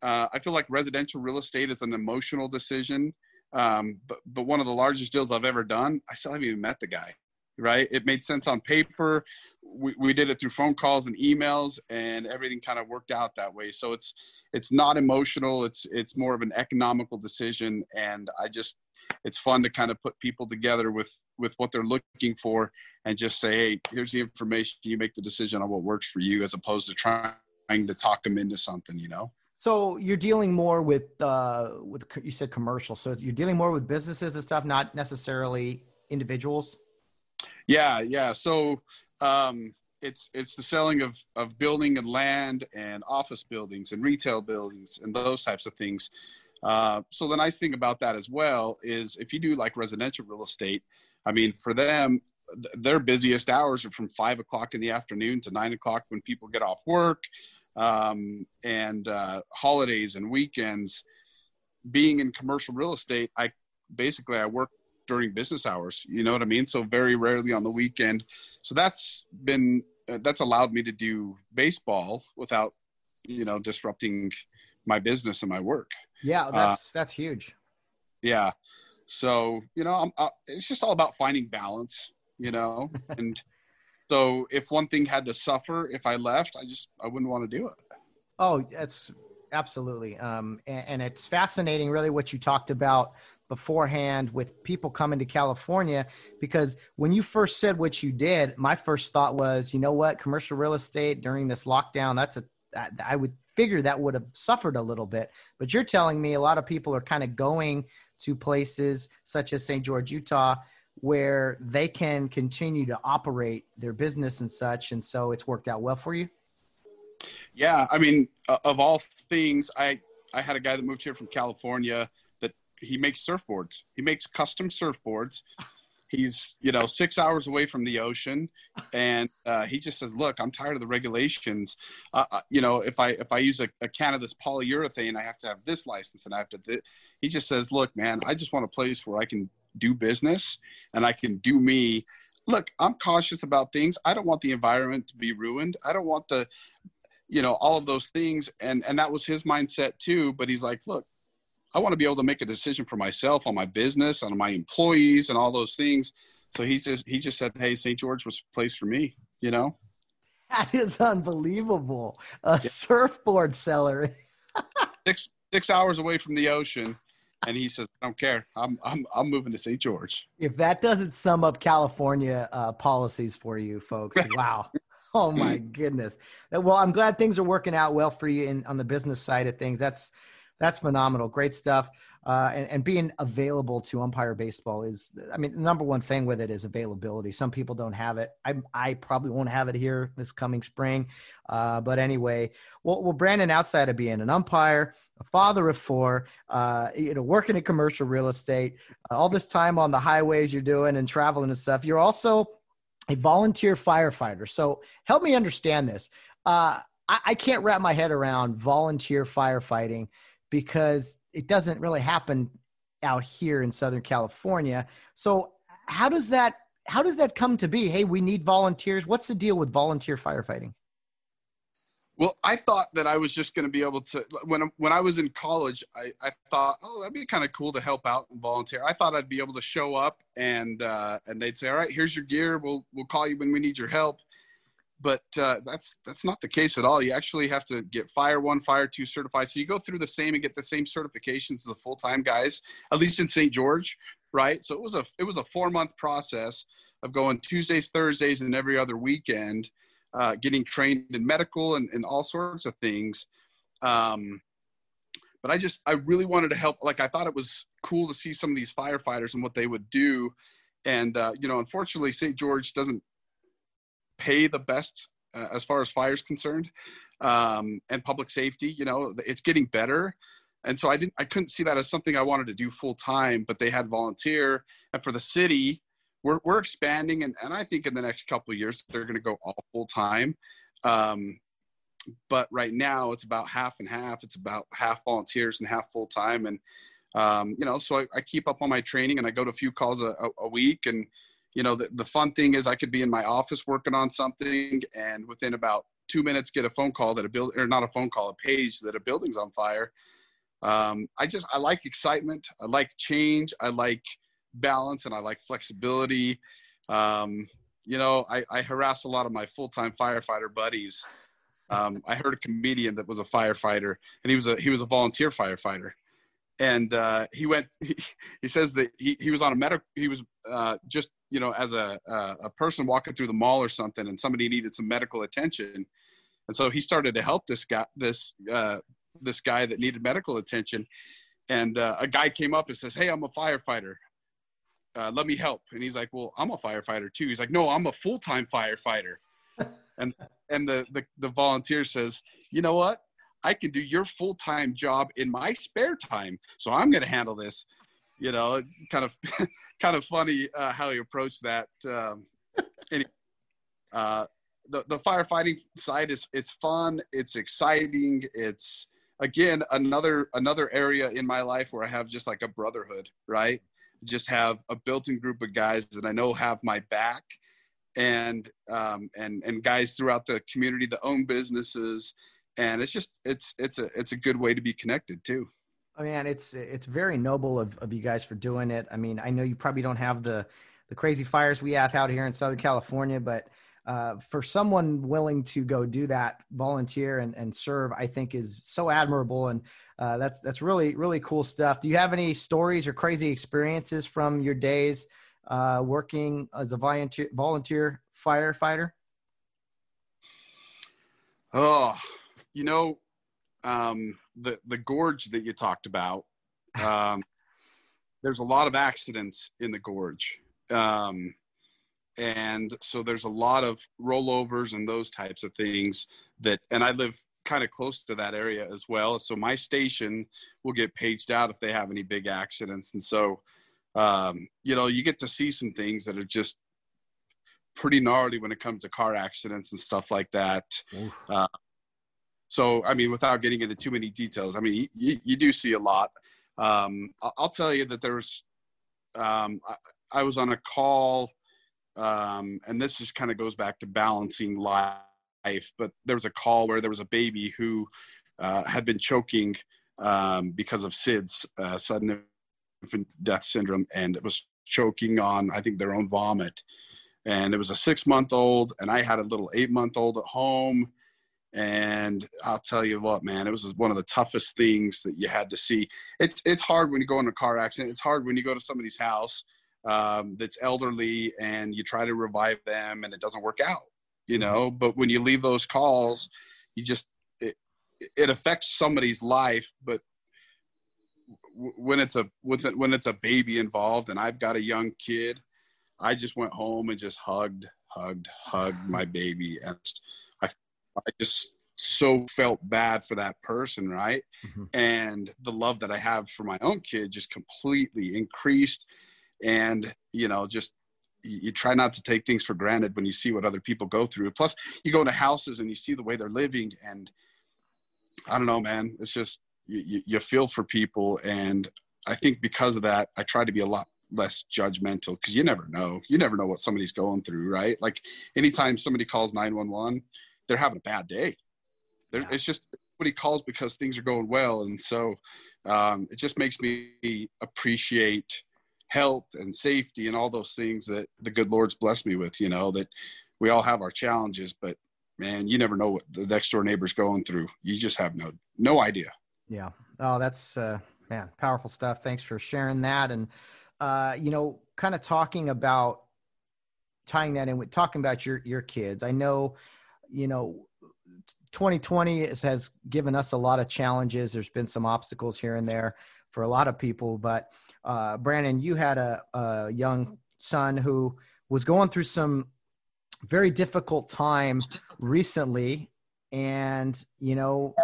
Uh, I feel like residential real estate is an emotional decision um, but but one of the largest deals I've ever done, I still haven't even met the guy. Right? It made sense on paper. We, we did it through phone calls and emails, and everything kind of worked out that way. So it's it's not emotional. It's it's more of an economical decision, and I just it's fun to kind of put people together with with what they're looking for and just say hey here's the information you make the decision on what works for you as opposed to trying to talk them into something you know so you're dealing more with uh, with you said commercial. So you're dealing more with businesses and stuff, not necessarily individuals. Yeah, yeah. So um, it's it's the selling of of building and land and office buildings and retail buildings and those types of things. Uh, so the nice thing about that as well is if you do like residential real estate, I mean, for them, their busiest hours are from five o'clock in the afternoon to nine o'clock when people get off work um, and uh, holidays and weekends. Being in commercial real estate, I basically I work during business hours. You know what I mean? So very rarely on the weekend. So that's been uh, that's allowed me to do baseball without you know disrupting my business and my work. Yeah, uh, that's uh, that's huge. Yeah. So you know, I'm, uh, it's just all about finding balance. You know, and so if one thing had to suffer if I left, I just I wouldn't want to do it. Oh, that's absolutely. Um, and, and it's fascinating, really, what you talked about beforehand with people coming to California because when you first said what you did, my first thought was, you know what, commercial real estate during this lockdown, that's a I would figure that would have suffered a little bit. But you're telling me a lot of people are kind of going to places such as St. George, Utah, where they can continue to operate their business and such. And so it's worked out well for you. Yeah, I mean, of all things, I I had a guy that moved here from California he makes surfboards. He makes custom surfboards, he's you know six hours away from the ocean. And uh, he just says look i'm tired of the regulations. Uh, uh, you know if i if i use a, a, can of this polyurethane i have to have this license and i have to th-. he just says look man i just want a place where i can do business and i can do me. Look i'm cautious about things. I don't want the environment to be ruined. I don't want the you know all of those things. And and that was his mindset too. But he's like look I want to be able to make a decision for myself on my business, on my employees, and all those things. So he says he just said, "Hey, St. George was a place for me." You know, that is unbelievable. A yeah. surfboard seller, six six hours away from the ocean, and he says, "I don't care. I'm I'm I'm moving to St. George." If that doesn't sum up California uh, policies for you folks, wow. Oh my goodness. Well, I'm glad things are working out well for you in on the business side of things. That's that's phenomenal. Great stuff. Uh, and, and, being available to umpire baseball is, I mean, the number one thing with it is availability. Some people don't have it. I, I probably won't have it here this coming spring. Uh, but anyway, well, well, Brandon, outside of being an umpire, a father of four, uh, you know, working in commercial real estate, uh, all this time on the highways you're doing and traveling and stuff, you're also a volunteer firefighter. So help me understand this. Uh, I, I can't wrap my head around volunteer firefighting because it doesn't really happen out here in Southern California. So how does that how does that come to be? Hey, we need volunteers. What's the deal with volunteer firefighting? Well, I thought that I was just going to be able to when when I was in college. I, I thought, oh, that'd be kind of cool to help out and volunteer. I thought I'd be able to show up and uh, and they'd say, all right, here's your gear. We'll we'll call you when we need your help but uh, that's that's not the case at all. You actually have to get Fire One, Fire Two certified. So you go through the same and get the same certifications as the full time guys, at least in St. George, right? So it was a it was a four month process of going Tuesdays, Thursdays, and every other weekend, uh, getting trained in medical and, and all sorts of things. Um, but I just I really wanted to help. Like I thought it was cool to see some of these firefighters and what they would do. And uh, you know, unfortunately, St. George doesn't pay the best uh, as far as fire is concerned um, and public safety you know it's getting better. And so i didn't i couldn't see that as something i wanted to do full time but they had volunteer. And for the city we're, we're expanding and, and i think in the next couple of years they're going to go all full time um, but right now it's about half and half. It's about half volunteers and half full time and um, you know so I, I, keep up on my training and i go to a few calls a, a, a week and you know, the, the fun thing is I could be in my office working on something and within about two minutes get a phone call that a build or not a phone call, a page that a building's on fire. Um, I just, I like excitement. I like change. I like balance and I like flexibility. Um, you know, I, I harass a lot of my full-time firefighter buddies. Um, I heard a comedian that was a firefighter and he was a, he was a volunteer firefighter and uh, he went. He, he, says that he, he was on a medical. He was uh, just you know as a a person walking through the mall or something, and somebody needed some medical attention, and so he started to help this guy this uh, this guy that needed medical attention, and uh, a guy came up and says, "Hey, I'm a firefighter. Uh, let me help." And he's like, "Well, I'm a firefighter too." He's like, "No, I'm a full time firefighter," and and the, the the volunteer says, "You know what? I can do your full time job in my spare time. So I'm going to handle this. You know, kind of, kind of funny uh, how he approached that. Um, anyway, uh, the the firefighting side is it's fun, it's exciting, it's again another another area in my life where I have just like a brotherhood, right? Just have a built-in group of guys that I know have my back, and um, and and guys throughout the community that own businesses and it's just it's it's a it's a good way to be connected too oh mean, it's it's very noble of, of you guys for doing it. I mean i know you probably don't have the the crazy fires we have out here in southern california but uh, for someone willing to go do that volunteer and, and serve i think is so admirable and uh, that's that's really really cool stuff. Do you have any stories or crazy experiences from your days uh, working as a volunteer volunteer firefighter? Oh you know, um, the the gorge that you talked about. Um, there's a lot of accidents in the gorge, um, and so there's a lot of rollovers and those types of things. That and I live kind of close to that area as well. So my station will get paged out if they have any big accidents, and so um, you know, you get to see some things that are just pretty gnarly when it comes to car accidents and stuff like that. Uh, so, I mean, without getting into too many details, I mean, you, you do see a lot. Um, I'll tell you that there's, um, I, I, was on a call, um, and this just kind of goes back to balancing life. But there was a call where there was a baby who uh, had been choking um, because of SIDS, uh, sudden infant death syndrome, and it was choking on, I think, their own vomit. And it was a six month old, and I had a little eight month old at home. And I'll tell you what, man, it was one of the toughest things that you had to see. It's it's hard when you go in a car accident. It's hard when you go to somebody's house um, that's elderly and you try to revive them and it doesn't work out, you know. But when you leave those calls, you just it, it affects somebody's life. But when it's a when it's a baby involved, and I've got a young kid, I just went home and just hugged, hugged, hugged my baby, and I, just so felt bad for that person, right? Mm-hmm. And the love that I have for my own kid just completely increased, and you know, just you try not to take things for granted when you see what other people go through. Plus, you go into houses and you see the way they're living, and I don't know, man. It's just you, you feel for people, and I think because of that, I try to be a lot less judgmental because you never know. You never know what somebody's going through, right? Like anytime somebody calls 911, they're having a bad day. Yeah. It's just what he calls because things are going well. And so um, it just makes me appreciate health and safety and all those things that the good Lord's blessed me with, you know, that we all have our challenges, but man, you never know what the next door neighbor's going through. You just have no, no idea. Yeah. Oh, that's, uh, man, powerful stuff. Thanks for sharing that. And, uh, you know, kind of talking about tying that in with talking about your, your kids. I know, you know, 2020 has given us a lot of challenges. There's been some obstacles here and there for a lot of people, but, uh, Brandon, you had a, a young son who was going through some very difficult time recently and you know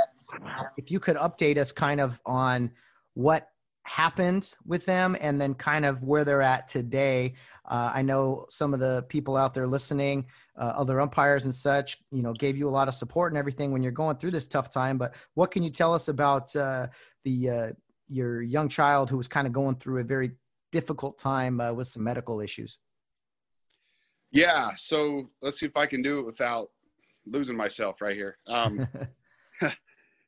if you could update us kind of on what happened with them and then kind of where they're at today. Uh, I know some of the people out there listening, uh, other umpires and such, you know, gave you a lot of support and everything when you're going through this tough time. But what can you tell us about uh, the uh, your young child who was kind of going through a very difficult time uh, with some medical issues? Yeah, so let's see if I can do it without losing myself right here. Um,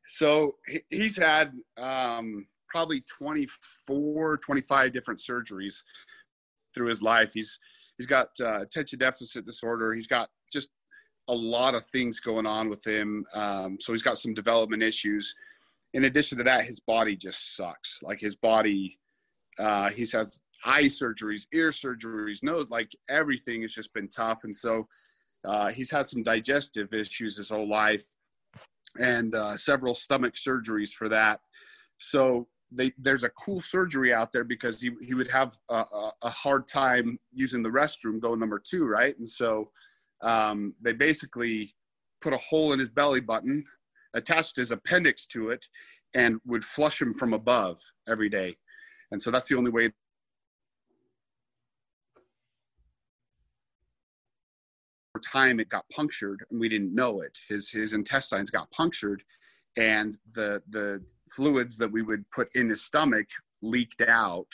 so he's had um, probably 24 25 different surgeries through his life. He's he's got uh, attention deficit disorder. He's got just a lot of things going on with him um, so he's got some development issues. In addition to that his body just sucks. Like his body uh, he's had eye surgeries ear surgeries nose like everything has just been tough. And so uh, he's had some digestive issues his whole life and uh, several stomach surgeries for that. So they, there's a cool surgery out there because he, he would have a, a, hard time using the restroom go number two, right? And so um, they basically put a hole in his belly button, attached his appendix to it, and would flush him from above every day. And so that's the only way time it got punctured and we didn't know it. His his intestines got punctured, and the the fluids that we would put in his stomach leaked out,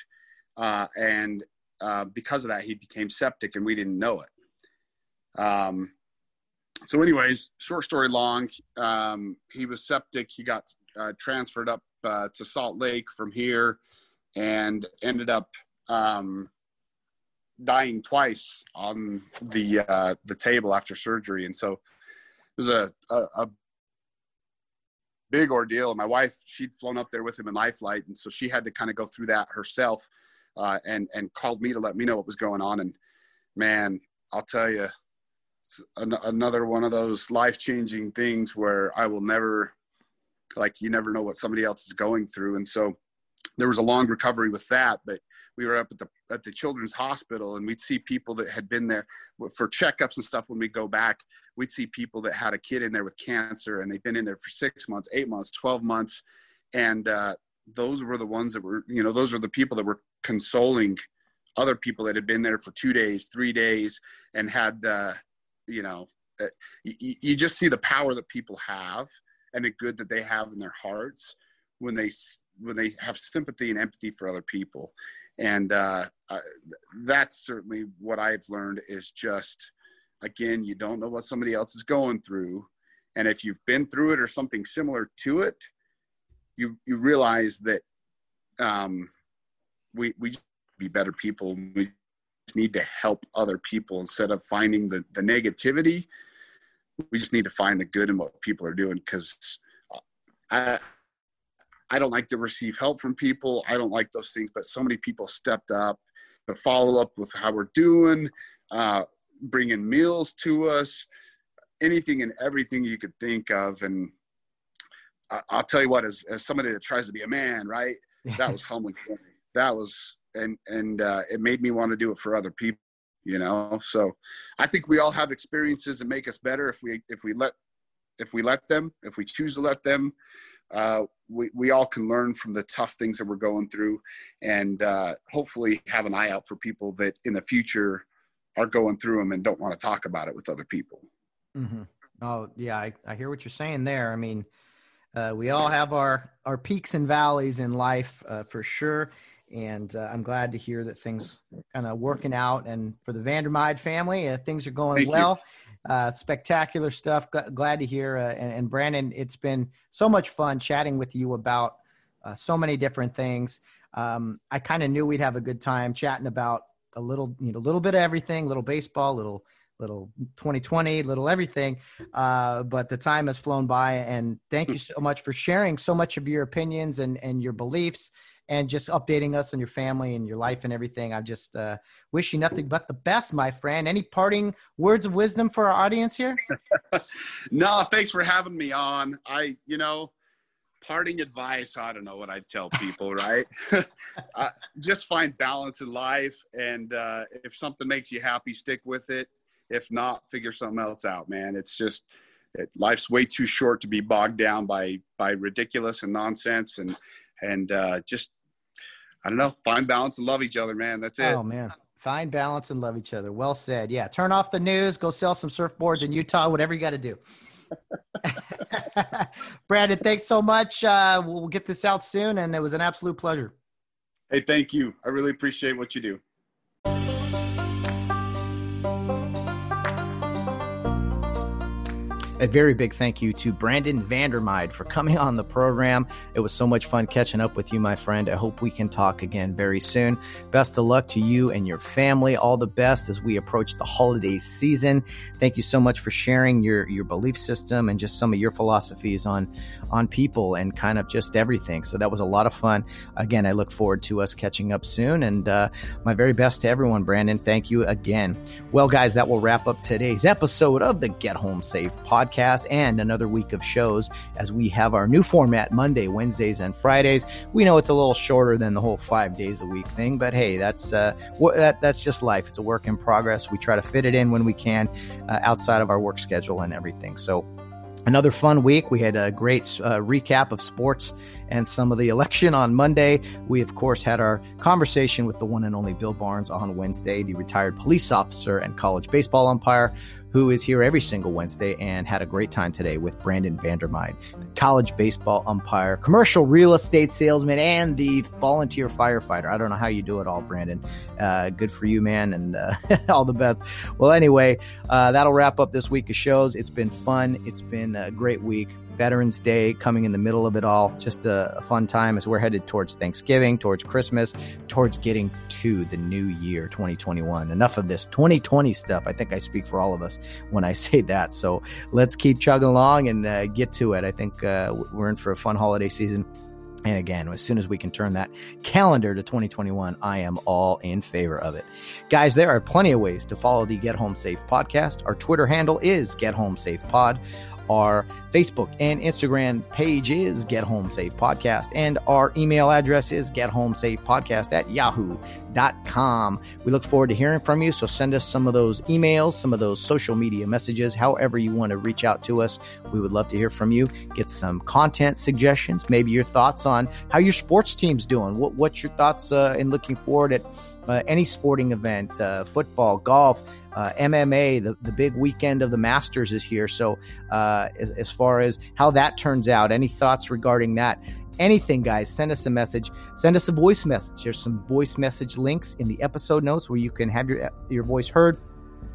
uh, and uh, because of that, he became septic, and we didn't know it. Um, so, anyways, short story long, um, he was septic. He got uh, transferred up uh, to Salt Lake from here, and ended up um, dying twice on the uh, the table after surgery, and so it was a, a, a big ordeal. My wife, she'd flown up there with him in life flight, and so she had to kind of go through that herself, uh, and and called me to let me know what was going on. And man, I'll tell you, an, another one of those life changing things where I will never, like, you never know what somebody else is going through, and so there was a long recovery with that, but we were up at the at the children's hospital and we'd see people that had been there for checkups and stuff when we go back. We'd see people that had a kid in there with cancer and they've been in there for six months eight months 12 months. And uh, those were the ones that were you know those were the people that were consoling other people that had been there for two days, three days, and had, uh, you know, uh, you, you just see the power that people have and the good that they have in their hearts when they when they have sympathy and empathy for other people. And uh, uh, that's certainly what i've learned is just again you don't know what somebody else is going through. And if you've been through it or something similar to it you you realize that um, we we be better people. We need to help other people instead of finding the the negativity. We just need to find the good in what people are doing because I I don't like to receive help from people. I don't like those things, but so many people stepped up to follow up with how we're doing, uh, bringing meals to us, anything and everything you could think of. And I, will tell you what, as, as somebody that tries to be a man, right, that was humbling for me. That was, and and uh, it made me want to do it for other people you know so i think we all have experiences that make us better if we if we let if we let them if we choose to let them uh, we, we all can learn from the tough things that we're going through and uh, hopefully have an eye out for people that in the future are going through them and don't want to talk about it with other people. Mm-hmm. oh yeah I, I hear what you're saying there. I mean uh, we all have our our peaks and valleys in life uh, for sure and uh, I'm glad to hear that things kind of working out. And for the Vandermeide family, uh, things are going Thank well. Uh, spectacular stuff. G- glad to hear. Uh, and, and, Brandon, it's been so much fun chatting with you about uh, so many different things. Um, I kind of knew we'd have a good time chatting about a little, you know, a little bit of everything, little baseball, little little 2020, little everything. Uh, but the time has flown by, and thank you so much for sharing so much of your opinions and and your beliefs and just updating us on your family and your life and everything. I just uh, wish you nothing but the best, my friend. Any parting words of wisdom for our audience here? no, thanks for having me on. I, you know, parting advice, I don't know what I'd tell people, right? uh, just find balance in life. And uh, if something makes you happy, stick with it. If not, figure something else out, man. It's just, it, life's way too short to be bogged down by by ridiculous and nonsense and and uh, just I don't know, find balance and love each other, man. That's it. Oh man. Find balance and love each other. Well said. Yeah. Turn off the news, go sell some surfboards in Utah, whatever you got to do. Brandon, thanks so much. Uh, we'll get this out soon, and it was an absolute pleasure. Hey, thank you. I really appreciate what you do. A very big thank you to Brandon Vandermeide for coming on the program. It was so much fun catching up with you, my friend. I hope we can talk again very soon. Best of luck to you and your family. All the best as we approach the holiday season. Thank you so much for sharing your your belief system and just some of your philosophies on on people and kind of just everything. So that was a lot of fun. Again, I look forward to us catching up soon. And uh, my very best to everyone, Brandon. Thank you again. Well, guys, that will wrap up today's episode of the Get Home Safe podcast podcast and another week of shows as we have our new format Monday, Wednesdays, and Fridays. We know it's a little shorter than the whole five days a week thing, but hey, that's uh, that, that's just life. It's a work in progress. We try to fit it in when we can uh, outside of our work schedule and everything. So Another fun week. We had a great uh, recap of sports and some of the election on Monday. We, of course, had our conversation with the one and only Bill Barnes on Wednesday, the retired police officer and college baseball umpire who is here every single Wednesday and had a great time today with Brandon Vandermeide, the college baseball umpire, commercial real estate salesman, and the volunteer firefighter. I don't know how you do it all, Brandon. Uh, good for you, man, and uh, all the best. Well, anyway, uh, that'll wrap up this week of shows. It's been fun. It's been a great week. Veterans Day coming in the middle of it all. Just a, a, fun time as we're headed towards Thanksgiving, towards Christmas, towards getting to the new year 2021. Enough of this 2020 stuff. I think I speak for all of us when I say that. So let's keep chugging along and uh, get to it. I think uh, we're in for a fun holiday season. And again, as soon as we can turn that calendar to 2021, I am all in favor of it. Guys, there are plenty of ways to follow the Get Home Safe podcast. Our Twitter handle is Get Home Safe Pod. Our Facebook and Instagram page is Get Home Safe Podcast, and our email address is Get Home Safe Podcast at yahoo.com. We look forward to hearing from you, so send us some of those emails, some of those social media messages, however you want to reach out to us. We would love to hear from you. Get some content suggestions, maybe your thoughts on how your sports team's doing. What, what's your thoughts uh, in looking forward at uh, any sporting event, uh, football, golf, uh, MMA, the, the big weekend of the Masters is here. So, uh, as, as far as how that turns out, any thoughts regarding that? Anything, guys, send us a message. Send us a voice message. There's some voice message links in the episode notes where you can have your your voice heard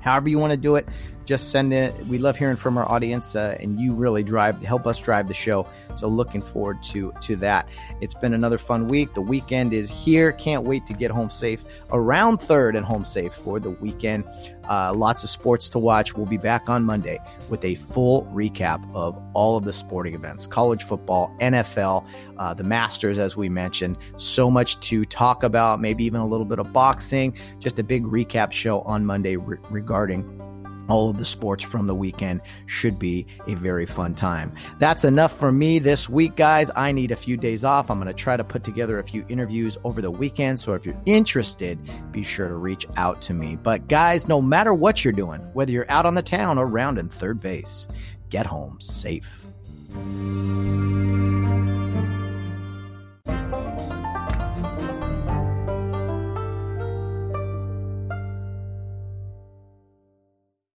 however you want to do it just send it. We love hearing from our audience uh, and you really drive help us drive the show. So looking forward to to that. It's been another fun week. The weekend is here. Can't wait to get home safe. Around third and home safe for the weekend. Uh, lots of sports to watch. We'll be back on monday with a full recap of all of the sporting events college football nfl uh, the masters as we mentioned. So much to talk about maybe even a little bit of boxing. Just a big recap show on monday re- regarding all of the sports from the weekend should be a very fun time. That's enough for me this week, guys. I need a few days off. I'm going to try to put together a few interviews over the weekend. So if you're interested, be sure to reach out to me. But guys, no matter what you're doing, whether you're out on the town or round in third base, get home safe.